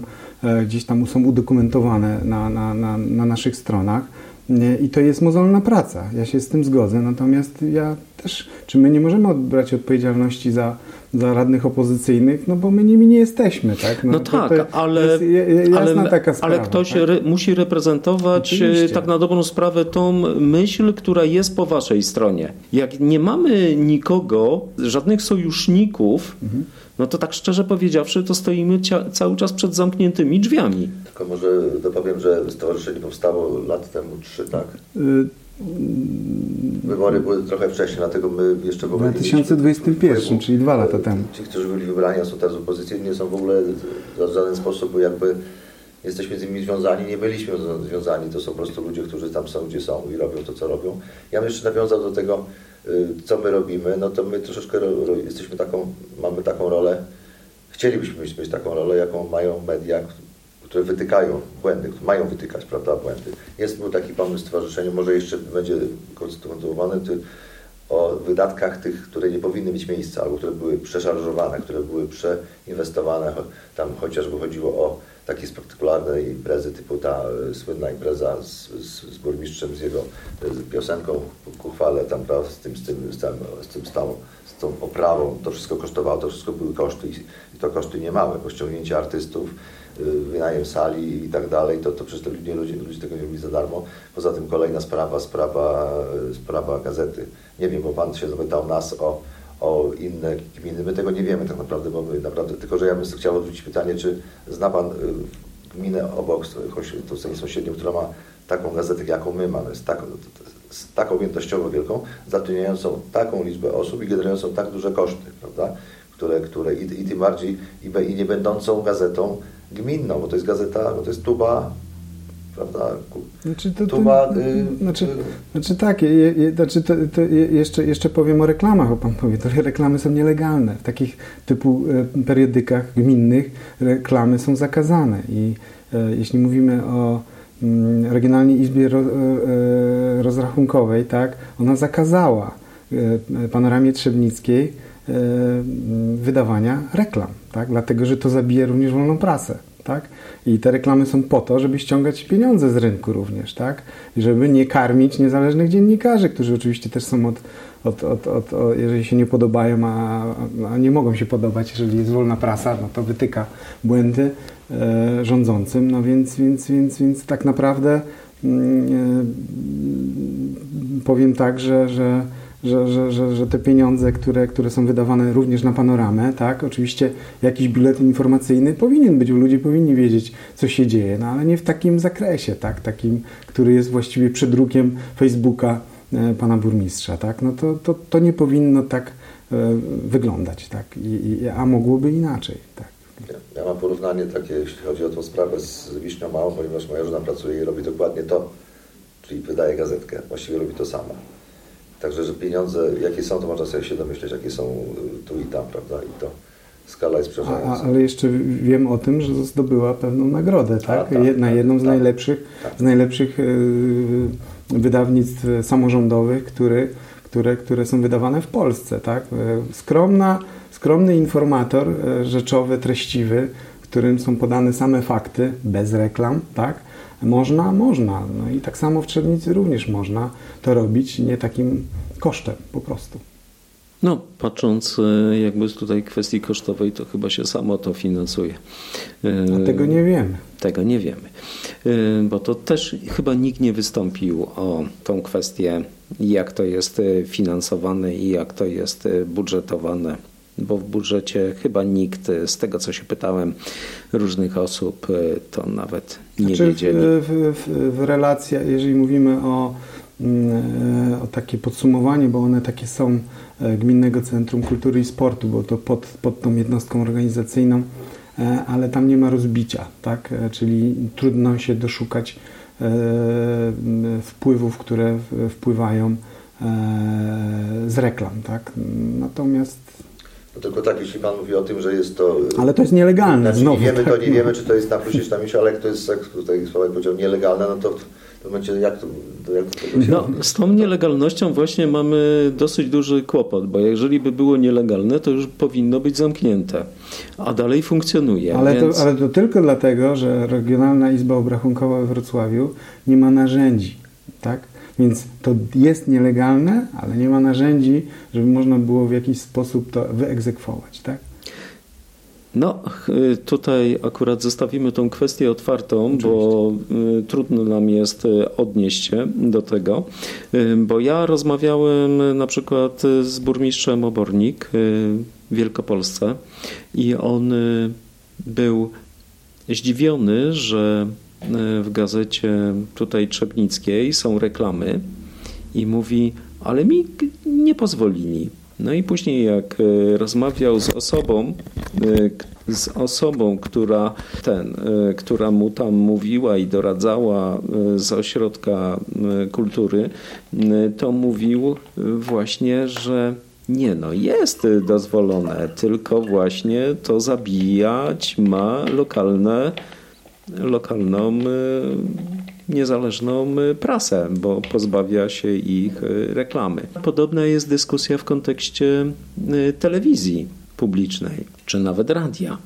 Speaker 2: gdzieś tam, są udokumentowane na, na, na, na naszych stronach. I to jest mozolna praca. Ja się z tym zgodzę. Natomiast ja też, czy my nie możemy odbrać odpowiedzialności za, za radnych opozycyjnych, no bo my nimi nie jesteśmy, tak?
Speaker 4: No, no tak, ale, ale, sprawa, ale ktoś tak? re, musi reprezentować e, Oczywiście. tak na dobrą sprawę tą myśl, która jest po waszej stronie. Jak nie mamy nikogo, żadnych sojuszników, mhm no to tak szczerze powiedziawszy, to stoimy cały czas przed zamkniętymi drzwiami.
Speaker 1: Tylko może dopowiem, że stowarzyszenie powstało lat temu trzy, tak? Y Wybory były trochę wcześniej, dlatego my jeszcze w ogóle.
Speaker 2: W 2021, czyli dwa lata temu.
Speaker 1: Ci, którzy byli wybrani, a są teraz opozycji, nie są w ogóle w żaden sposób jakby jesteśmy z nimi związani, nie byliśmy związani, to są po prostu ludzie, którzy tam są, gdzie są i robią to, co robią. Ja bym jeszcze nawiązał do tego, co my robimy, no to my troszeczkę jesteśmy taką, mamy taką rolę, chcielibyśmy mieć, taką rolę, jaką mają media, które wytykają błędy, mają wytykać, prawda, błędy. Jest był taki pomysł w stowarzyszeniu, może jeszcze będzie kontynuowany, o wydatkach tych, które nie powinny mieć miejsca, albo które były przeszarżowane, które były przeinwestowane, tam chociażby chodziło o takie spektakularne imprezy typu ta e, słynna impreza z, z, z burmistrzem, z jego z piosenką ku chwale tam, prawda, z tym, z tym, z tym, z tym stałą, z tą oprawą, to wszystko kosztowało, to wszystko były koszty i, to koszty niemałe, bo ściągnięcie artystów, y, wynajem sali i tak dalej, to, to przecież to ludzie, ludzie, ludzie tego nie robili za darmo. Poza tym kolejna sprawa, sprawa, sprawa gazety. Nie wiem, bo Pan się zapytał nas o, o inne gminy. My tego nie wiemy tak naprawdę, bo my naprawdę, tylko że ja bym chciał odwrócić pytanie, czy zna Pan y, gminę obok, choć tutaj sąsiednią, która ma taką gazetę, jaką my mamy, z taką, z taką objętościowo wielką, zatrudniającą taką liczbę osób i generującą tak duże koszty, prawda? Które, które i, i tym bardziej i, i nie będącą gazetą gminną, bo to jest gazeta, bo to jest tuba, prawda?
Speaker 2: Znaczy, to, to,
Speaker 1: Tuba, y,
Speaker 2: znaczy,
Speaker 1: y,
Speaker 2: znaczy tak, je, je, znaczy to, to je- jeszcze, jeszcze powiem o reklamach, bo pan powie, to reklamy są nielegalne. W takich typu e, periodykach gminnych reklamy są zakazane i e, jeśli mówimy o mm, Regionalnej Izbie ro, e, Rozrachunkowej, tak, ona zakazała e, panoramie Trzebnickiej wydawania reklam, tak, dlatego, że to zabija również wolną prasę. Tak? I te reklamy są po to, żeby ściągać pieniądze z rynku również, tak? I żeby nie karmić niezależnych dziennikarzy, którzy oczywiście też są od, od, od, od, od jeżeli się nie podobają, a, a nie mogą się podobać, jeżeli jest wolna prasa, no to wytyka błędy e, rządzącym, no więc, więc, więc, więc tak naprawdę mm, e, powiem tak, że, że że, że, że, że te pieniądze, które, które są wydawane również na panoramę, tak, oczywiście jakiś bilet informacyjny powinien być, bo ludzie powinni wiedzieć, co się dzieje, no ale nie w takim zakresie, tak, takim, który jest właściwie przedrukiem Facebooka e, pana burmistrza, tak, no to, to, to nie powinno tak e, wyglądać, tak, I, i, a mogłoby inaczej, tak.
Speaker 1: Ja, mam porównanie takie, jeśli chodzi o tą sprawę z Wiśnią Małą, ponieważ moja żona pracuje i robi dokładnie to, czyli wydaje gazetkę, właściwie robi to sama. Także, że pieniądze, jakie są, to można sobie się domyśleć, jakie są y, tu i tam, prawda? I to skala jest przerażająca.
Speaker 2: ale jeszcze wiem o tym, że zdobyła pewną nagrodę, tak?
Speaker 1: A, tak,
Speaker 2: Je- na
Speaker 1: tak,
Speaker 2: jedną z
Speaker 1: tak,
Speaker 2: najlepszych,
Speaker 1: tak.
Speaker 2: z najlepszych e, wydawnictw samorządowych, który, które, które są wydawane w Polsce, tak? E, Skromna, skromny informator e, rzeczowy, treściwy, w którym są podane same fakty, bez reklam, tak? Można, można. No i tak samo w Trzebnicy również można to robić, nie takim kosztem po prostu.
Speaker 4: No, patrząc e, jakby z tutaj kwestii kosztowej, to chyba się samo to finansuje. E,
Speaker 2: A tego nie wiemy.
Speaker 4: Tego nie wiemy. E, Bo to też chyba nikt nie wystąpił o tą kwestię, jak to jest finansowane i jak to jest budżetowane. Bo w budżecie chyba nikt, z tego co się pytałem różnych osób, to nawet nie
Speaker 2: Znaczy,
Speaker 4: wiedzieli.
Speaker 2: W, w, w, relacjach, jeżeli mówimy o, mm, e, o takie podsumowanie, bo one takie są e, Gminnego Centrum Kultury i Sportu, bo to pod, pod tą jednostką organizacyjną, e, ale tam nie ma rozbicia, tak? Czyli trudno się doszukać wpływów, które wpływają z reklam, tak? Natomiast
Speaker 1: No tylko tak, jeśli Pan mówi o tym, że jest to...
Speaker 2: Ale to jest nielegalne,
Speaker 1: Znaczy,
Speaker 2: znowu,
Speaker 1: nie wiemy, to
Speaker 2: tak,
Speaker 1: nie
Speaker 2: no.
Speaker 1: wiemy, czy to jest na plusie, czy na minusie, ale jak to jest, jak tutaj Sławek powiedział, nielegalne, no to w tym momencie jak to... Jak to się
Speaker 4: No, z tą nielegalnością właśnie mamy dosyć duży kłopot, bo jeżeli by było nielegalne, to już powinno być zamknięte, a dalej funkcjonuje.
Speaker 2: Ale,
Speaker 4: więc...
Speaker 2: to, ale to tylko dlatego, że Regionalna Izba Obrachunkowa we Wrocławiu nie ma narzędzi, tak? Więc to jest nielegalne, ale nie ma narzędzi, żeby można było w jakiś sposób to wyegzekwować, tak?
Speaker 4: No, tutaj akurat zostawimy tą kwestię otwartą, bo y, trudno nam jest y, odnieść się do tego, Y, bo ja rozmawiałem na przykład z burmistrzem Obornik w Wielkopolsce i on był zdziwiony, że w gazecie tutaj Trzebnickiej są reklamy i mówi, ale mi nie pozwolili. No i później jak e, rozmawiał z osobą, k- z osobą, która ten, która mu tam mówiła i doradzała z ośrodka kultury, to mówił właśnie, że nie no, jest dozwolone, tylko właśnie to zabijać ma lokalne lokalną, y, niezależną y, prasę, bo pozbawia się ich y, reklamy. Podobna jest dyskusja w kontekście telewizji publicznej, czy nawet radia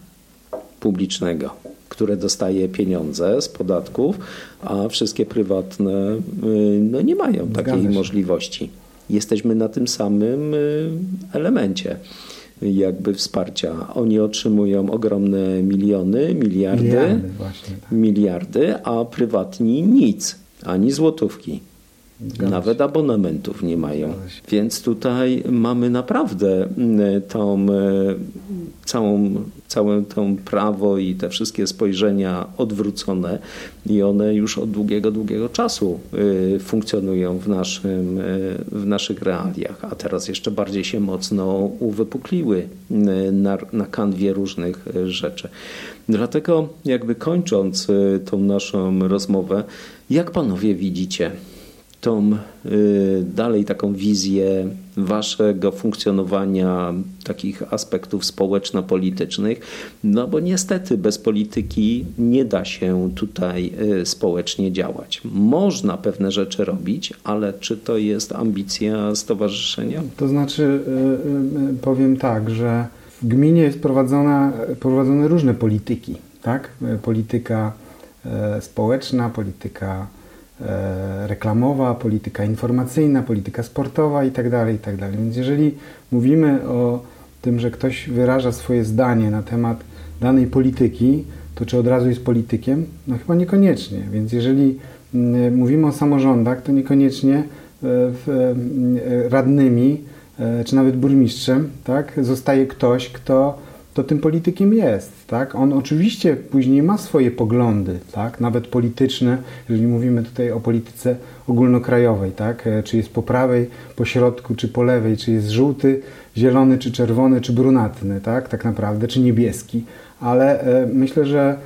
Speaker 4: publicznego. które dostaje pieniądze z podatków, a wszystkie prywatne no, nie mają takiej możliwości. Jesteśmy na tym samym elemencie jakby wsparcia. Oni otrzymują ogromne miliony, miliardy, miliardy, właśnie, tak. miliardy a prywatni nic, ani złotówki. Nawet abonamentów nie mają. Więc tutaj mamy naprawdę mm, tą e, całą, całe to prawo i te wszystkie spojrzenia odwrócone i one już od długiego, długiego czasu e, funkcjonują w, naszym, e, w naszych realiach, a teraz jeszcze bardziej się mocno uwypukliły na, na kanwie różnych rzeczy. Dlatego jakby kończąc tą naszą rozmowę, jak panowie widzicie tą y, dalej taką wizję waszego funkcjonowania, takich aspektów społeczno-politycznych, no bo niestety bez polityki nie da się tutaj y, społecznie działać. Można pewne rzeczy robić, ale czy to jest ambicja stowarzyszenia?
Speaker 2: To znaczy, y, powiem tak, że w gminie jest prowadzona, prowadzone różne polityki, tak? Polityka społeczna, polityka reklamowa, polityka informacyjna, polityka sportowa itd., tak itd. Tak Więc jeżeli mówimy o tym, że ktoś wyraża swoje zdanie na temat danej polityki, to czy od razu jest politykiem? No chyba niekoniecznie. Więc jeżeli mm, mówimy o samorządach, to niekoniecznie e, e, radnymi czy nawet burmistrzem tak, zostaje ktoś, kto to tym politykiem jest. Tak? On oczywiście później ma swoje poglądy, tak? nawet polityczne, jeżeli mówimy tutaj o polityce ogólnokrajowej, tak? E, czy jest po prawej, po środku, czy po lewej, czy jest żółty, zielony, czy czerwony, czy brunatny, tak, tak naprawdę, czy niebieski. Ale e, myślę, że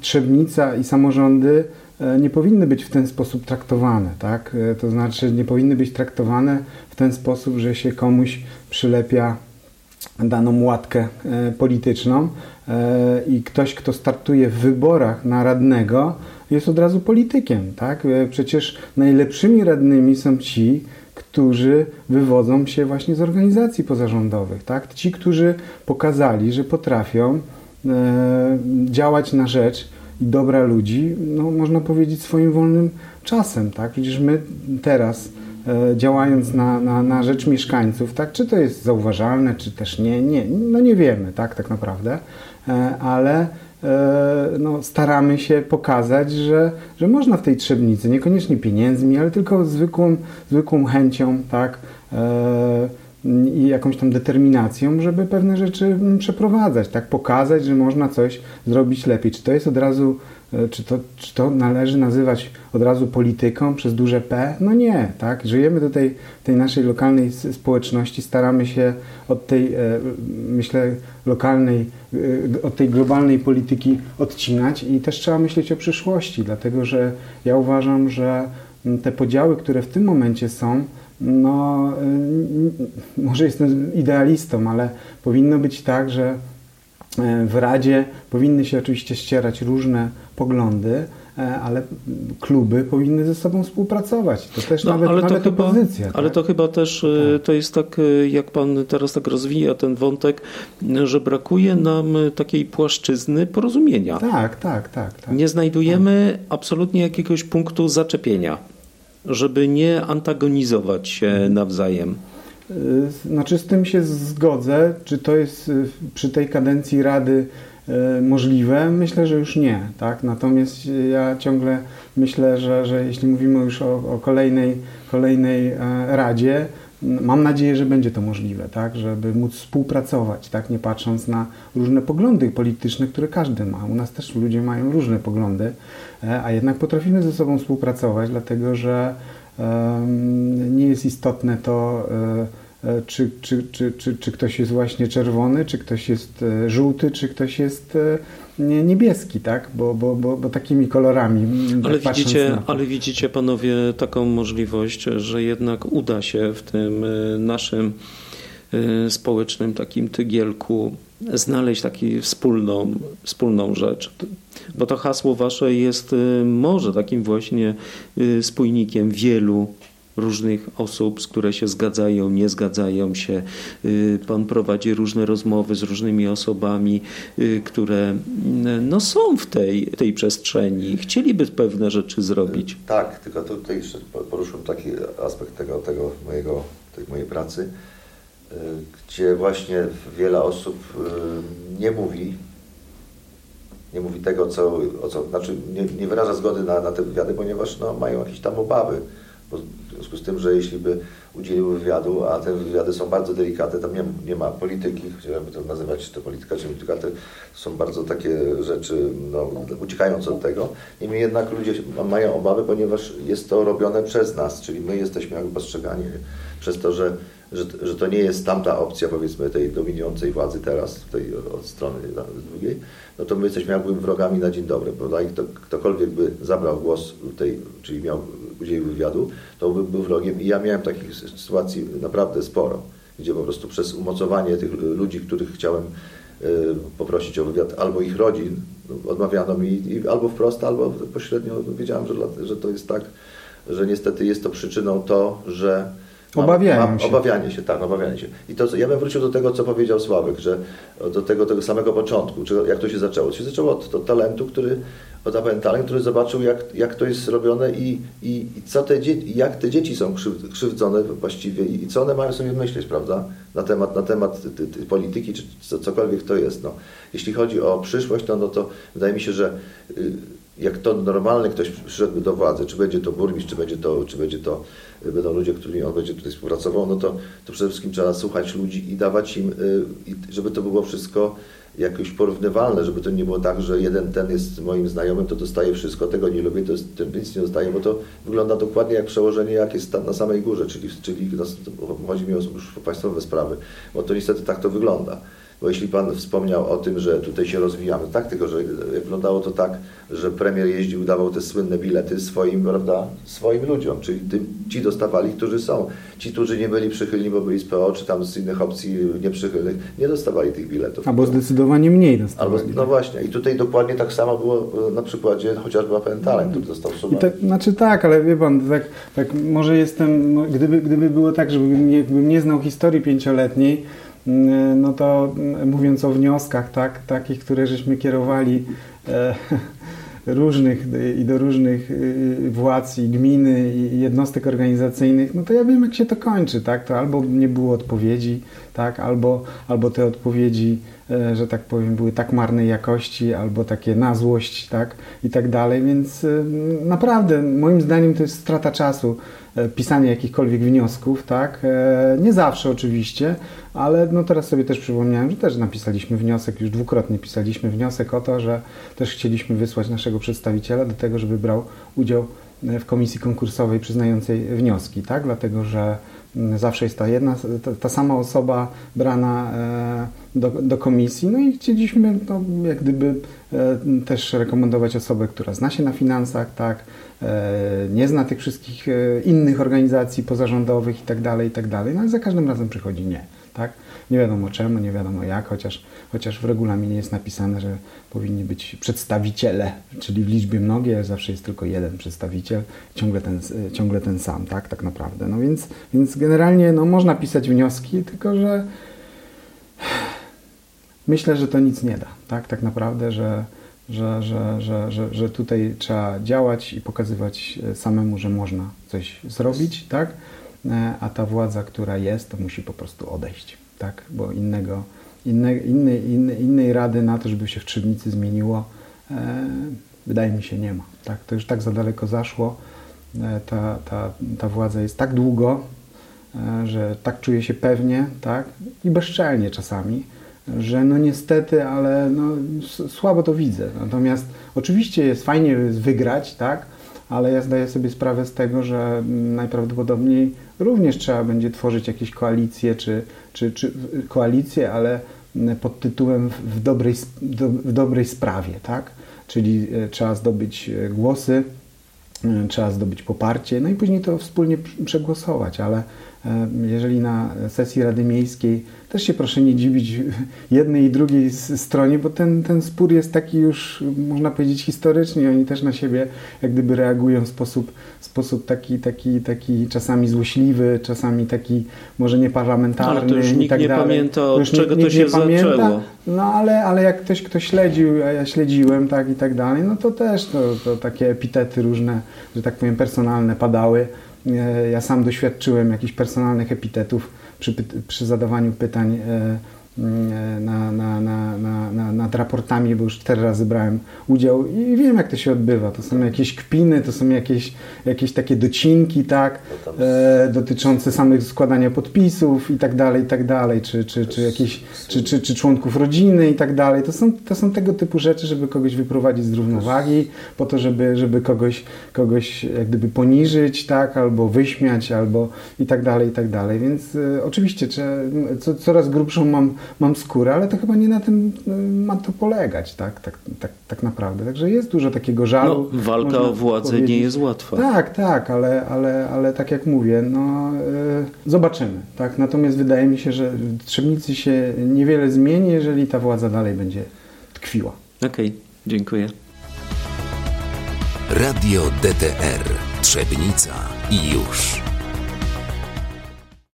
Speaker 2: Trzebnica i samorządy e, nie powinny być w ten sposób traktowane, tak? To znaczy nie powinny być traktowane w ten sposób, że się komuś przylepia daną łatkę e, polityczną e, i ktoś, kto startuje w wyborach na radnego, jest od razu politykiem. Tak? E, przecież najlepszymi radnymi są ci, którzy wywodzą się właśnie z organizacji pozarządowych. Tak? Ci, którzy pokazali, że potrafią działać na rzecz i dobra ludzi, no, można powiedzieć, swoim wolnym czasem. Tak? Przecież my teraz działając na, na, na rzecz mieszkańców, tak? Czy to jest zauważalne, czy też nie, nie, no nie wiemy, tak, tak naprawdę, e, ale e, no, staramy się pokazać, że, że można w tej trzebnicy, niekoniecznie pieniędzmi, ale tylko zwykłą, zwykłą chęcią, tak, i jakąś tam determinacją, żeby pewne rzeczy przeprowadzać, tak, pokazać, że można coś zrobić lepiej. Czy to jest od razu E, czy to, czy to należy nazywać od razu polityką przez duże P? No nie, tak? Żyjemy tutaj tej naszej lokalnej społeczności, staramy się od tej, e, myślę, lokalnej, e, od tej globalnej polityki odcinać i też trzeba myśleć o przyszłości, dlatego że ja uważam, że te podziały, które w tym momencie są, no, może jestem idealistą, ale powinno być tak, że w Radzie powinny się oczywiście ścierać różne poglądy, e, ale kluby powinny ze sobą współpracować. To też no, nawet, ale nawet to chyba, opozycja. Tak?
Speaker 4: Ale to chyba też e, tak. to jest tak, e, jak pan teraz tak rozwija ten wątek, że brakuje nam takiej płaszczyzny porozumienia.
Speaker 2: Tak, tak, tak. tak
Speaker 4: nie znajdujemy tak. absolutnie jakiegoś punktu zaczepienia, żeby nie antagonizować się mhm. nawzajem.
Speaker 2: Znaczy z tym się zgodzę. Czy to jest przy tej kadencji Rady E, możliwe? Myślę, że już nie. Tak? Natomiast ja ciągle myślę, że, że jeśli mówimy już o, o kolejnej, kolejnej e, Radzie, mam nadzieję, że będzie to możliwe, tak? żeby móc współpracować, tak? nie patrząc na różne poglądy polityczne, które każdy ma. U nas też ludzie mają różne poglądy, e, a jednak potrafimy ze sobą współpracować, dlatego że nie jest istotne to, E, czy, czy, czy, czy, czy ktoś jest właśnie czerwony, czy ktoś jest e, żółty, czy ktoś jest e, niebieski, tak? Bo, bo, bo, bo takimi kolorami.
Speaker 4: Ale widzicie, ale widzicie panowie taką możliwość, że jednak uda się w tym naszym społecznym takim tygielku znaleźć taką wspólną, wspólną rzecz. Bo to hasło wasze jest może takim właśnie spójnikiem wielu różnych osób, z które się zgadzają, nie zgadzają się. Y, pan prowadzi różne rozmowy z różnymi osobami, y, które no, są w tej, tej przestrzeni, chcieliby pewne rzeczy zrobić.
Speaker 1: Tak, tylko tutaj jeszcze poruszyłem taki aspekt tego, tego mojego, tej mojej pracy, gdzie właśnie wiele osób nie mówi nie mówi tego, co, o co znaczy nie, nie wyraża zgody na, na te wywiady, ponieważ no, mają jakieś tam obawy. Bo w związku z tym, że jeśli by udzieliły wywiadu, a te wywiady są bardzo delikatne, tam nie, nie ma polityki, chciałbym to nazywać, to polityka, czy polityka, to są bardzo takie rzeczy, no, uciekające od tego. Niemniej jednak ludzie mają obawy, ponieważ jest to robione przez nas, czyli my jesteśmy jakby postrzegani przez to, że, że, że to nie jest tamta opcja, powiedzmy, tej dominującej władzy teraz, tej od strony drugiej, no to my jesteśmy jakby wrogami na dzień dobry, prawda? I kto, ktokolwiek by zabrał głos tej, czyli miał udzielił wywiadu, to by był wrogiem. I ja miałem takich sytuacji naprawdę sporo, gdzie po prostu przez umocowanie tych ludzi, których chciałem y, poprosić o wywiad, albo ich rodzin, no, odmawiano mi albo wprost, albo pośrednio wiedziałem, że, że to jest tak, że niestety jest to przyczyną to, że
Speaker 2: Obawiają mam, się.
Speaker 1: Obawianie się, tak, obawianie się. I to, ja bym wrócił do tego, co powiedział Sławek, że do tego, tego samego początku, czy jak to się zaczęło. To się zaczęło od, od talentu, który, od Talent, który zobaczył, jak, jak to jest robione i, i, i co te jak te dzieci są krzywdzone właściwie i, co one mają sobie myśleć, prawda, na temat, na temat ty, ty, polityki, czy co, cokolwiek to jest. No. Jeśli chodzi o przyszłość, no, no to wydaje mi się, że y, jak to normalny ktoś przyszedłby do władzy, czy będzie to burmistrz, czy będzie to, czy będzie to będą ludzie, którymi on będzie tutaj współpracował, no to, to przede wszystkim trzeba słuchać ludzi i dawać im, y, żeby to było wszystko jakoś porównywalne, żeby to nie było tak, że jeden ten jest moim znajomym, to dostaje wszystko, tego nie lubię, to jest, ten nic nie dostaje, bo to wygląda dokładnie jak przełożenie, jak jest na samej górze, czyli, czyli no, chodzi mi o państwowe sprawy, bo to niestety tak to wygląda. Bo jeśli Pan wspomniał o tym, że tutaj się rozwijamy, tak, tylko że wyglądało to tak, że premier jeździł, dawał te słynne bilety swoim, prawda, swoim ludziom, czyli tym, ci dostawali, którzy są. Ci, którzy nie byli przychylni, bo byli z PO, czy tam z innych opcji nieprzychylnych, nie dostawali tych biletów.
Speaker 2: Albo zdecydowanie mniej dostawali.
Speaker 1: Albo, no właśnie. I tutaj dokładnie tak samo było e, na przykładzie chociażby APN Talent, który dostał sumę.
Speaker 2: Tak, znaczy tak, ale wie Pan, tak, tak może jestem, gdyby, gdyby było tak, żebym nie, nie znał historii pięcioletniej, no to mm, mówiąc o wnioskach, tak, takich, które żeśmy kierowali e, *laughs* różnych i do różnych y, władz i gminy i jednostek organizacyjnych, no to ja wiem jak się to kończy, tak, to albo nie było odpowiedzi, tak, albo, albo te odpowiedzi, e, że tak powiem, były tak marnej jakości, albo takie na złość, tak, i tak dalej, więc e, naprawdę moim zdaniem to jest strata czasu pisanie jakichkolwiek wniosków, tak, nie zawsze oczywiście, ale no teraz sobie też przypomniałem, że też napisaliśmy wniosek, już dwukrotnie pisaliśmy wniosek o to, że też chcieliśmy wysłać naszego przedstawiciela do tego, żeby brał udział w komisji konkursowej przyznającej wnioski, tak? Dlatego, że mm, zawsze jest ta jedna, ta, ta sama osoba brana e, do, do, komisji, no i chcieliśmy no, jak gdyby e, też rekomendować osobę, która zna się na finansach, tak? E, nie zna tych wszystkich innych organizacji pozarządowych i tak dalej, i tak no ale za każdym razem przychodzi nie tak? Nie wiadomo czemu, nie wiadomo jak, chociaż, chociaż w regulaminie jest napisane, że powinni być przedstawiciele, czyli w liczbie mnogiej, zawsze jest tylko jeden przedstawiciel, ciągle ten, ciągle ten sam, tak, tak naprawdę. No więc, więc generalnie no, można pisać wnioski, tylko że myślę, że to nic nie da, tak, tak naprawdę, że, że, że, że, że, że tutaj trzeba działać i pokazywać samemu, że można coś zrobić, tak? A ta władza, która jest, to musi po prostu odejść, tak? Bo innego, inne, innej, innej, innej rady na to, żeby się w Trzebnicy zmieniło, e, wydaje mi się nie ma, tak? To już tak za daleko zaszło, e, ta, ta, ta władza jest tak długo, e, że tak czuje się pewnie, tak? I bezczelnie czasami, że no niestety, ale no, słabo to widzę. Natomiast oczywiście jest fajnie wygrać, tak? Ale ja zdaję sobie sprawę z tego, że najprawdopodobniej również trzeba będzie tworzyć jakieś koalicje, czy, czy, czy koalicje, ale pod tytułem w dobrej, w dobrej sprawie, tak? Czyli e, trzeba zdobyć e, głosy, trzeba zdobyć poparcie, no i później to wspólnie przegłosować, ale jeżeli na sesji Rady Miejskiej też się proszę nie dziwić *laughs* jednej i drugiej stronie, bo ten, ten spór jest taki już, można powiedzieć, historyczny. Oni też na siebie jak gdyby reagują w sposób, sposób taki, taki, taki czasami złośliwy, czasami taki może nieparlamentarny.
Speaker 4: Ale to już nikt
Speaker 2: tak
Speaker 4: nie
Speaker 2: dalej.
Speaker 4: pamięta, od czego to się zaczęło.
Speaker 2: No ale, ale jak ktoś, kto śledził, a ja śledziłem, tak i tak dalej, no to też to, to takie epitety różne, że tak powiem, personalne padały. E, ja sam doświadczyłem jakichś personalnych epitetów przy, przy zadawaniu pytań mm, na, na, na, na, nad raportami, bo już cztery razy brałem udział i wiem, jak to się odbywa. To są jakieś kpiny, to są jakieś, jakieś takie docinki, tak, e, dotyczące samych składania podpisów i tak dalej, i tak dalej, czy, czy, czy, jakieś, czy, czy, czy członków rodziny i tak dalej. To są, to są tego typu rzeczy, żeby kogoś wyprowadzić z równowagi, po to, żeby, żeby kogoś, kogoś jak gdyby poniżyć, tak, albo wyśmiać, albo i tak dalej, i tak dalej. Więc e, oczywiście co, coraz grubszą mam, mam skórę, ale to chyba nie na tym e, ma to polegać, tak, tak, tak, tak naprawdę. Także jest dużo takiego żalu.
Speaker 4: No, walka o władzę
Speaker 2: powiedzieć.
Speaker 4: nie jest łatwa.
Speaker 2: Tak, tak, ale, ale, ale tak jak mówię, no e, zobaczymy. Tak? Natomiast wydaje mi się, że w Trzebnicy się niewiele zmieni, jeżeli ta władza dalej będzie tkwiła.
Speaker 4: Okej, dziękuję.
Speaker 3: Radio DTR Trzebnica i już.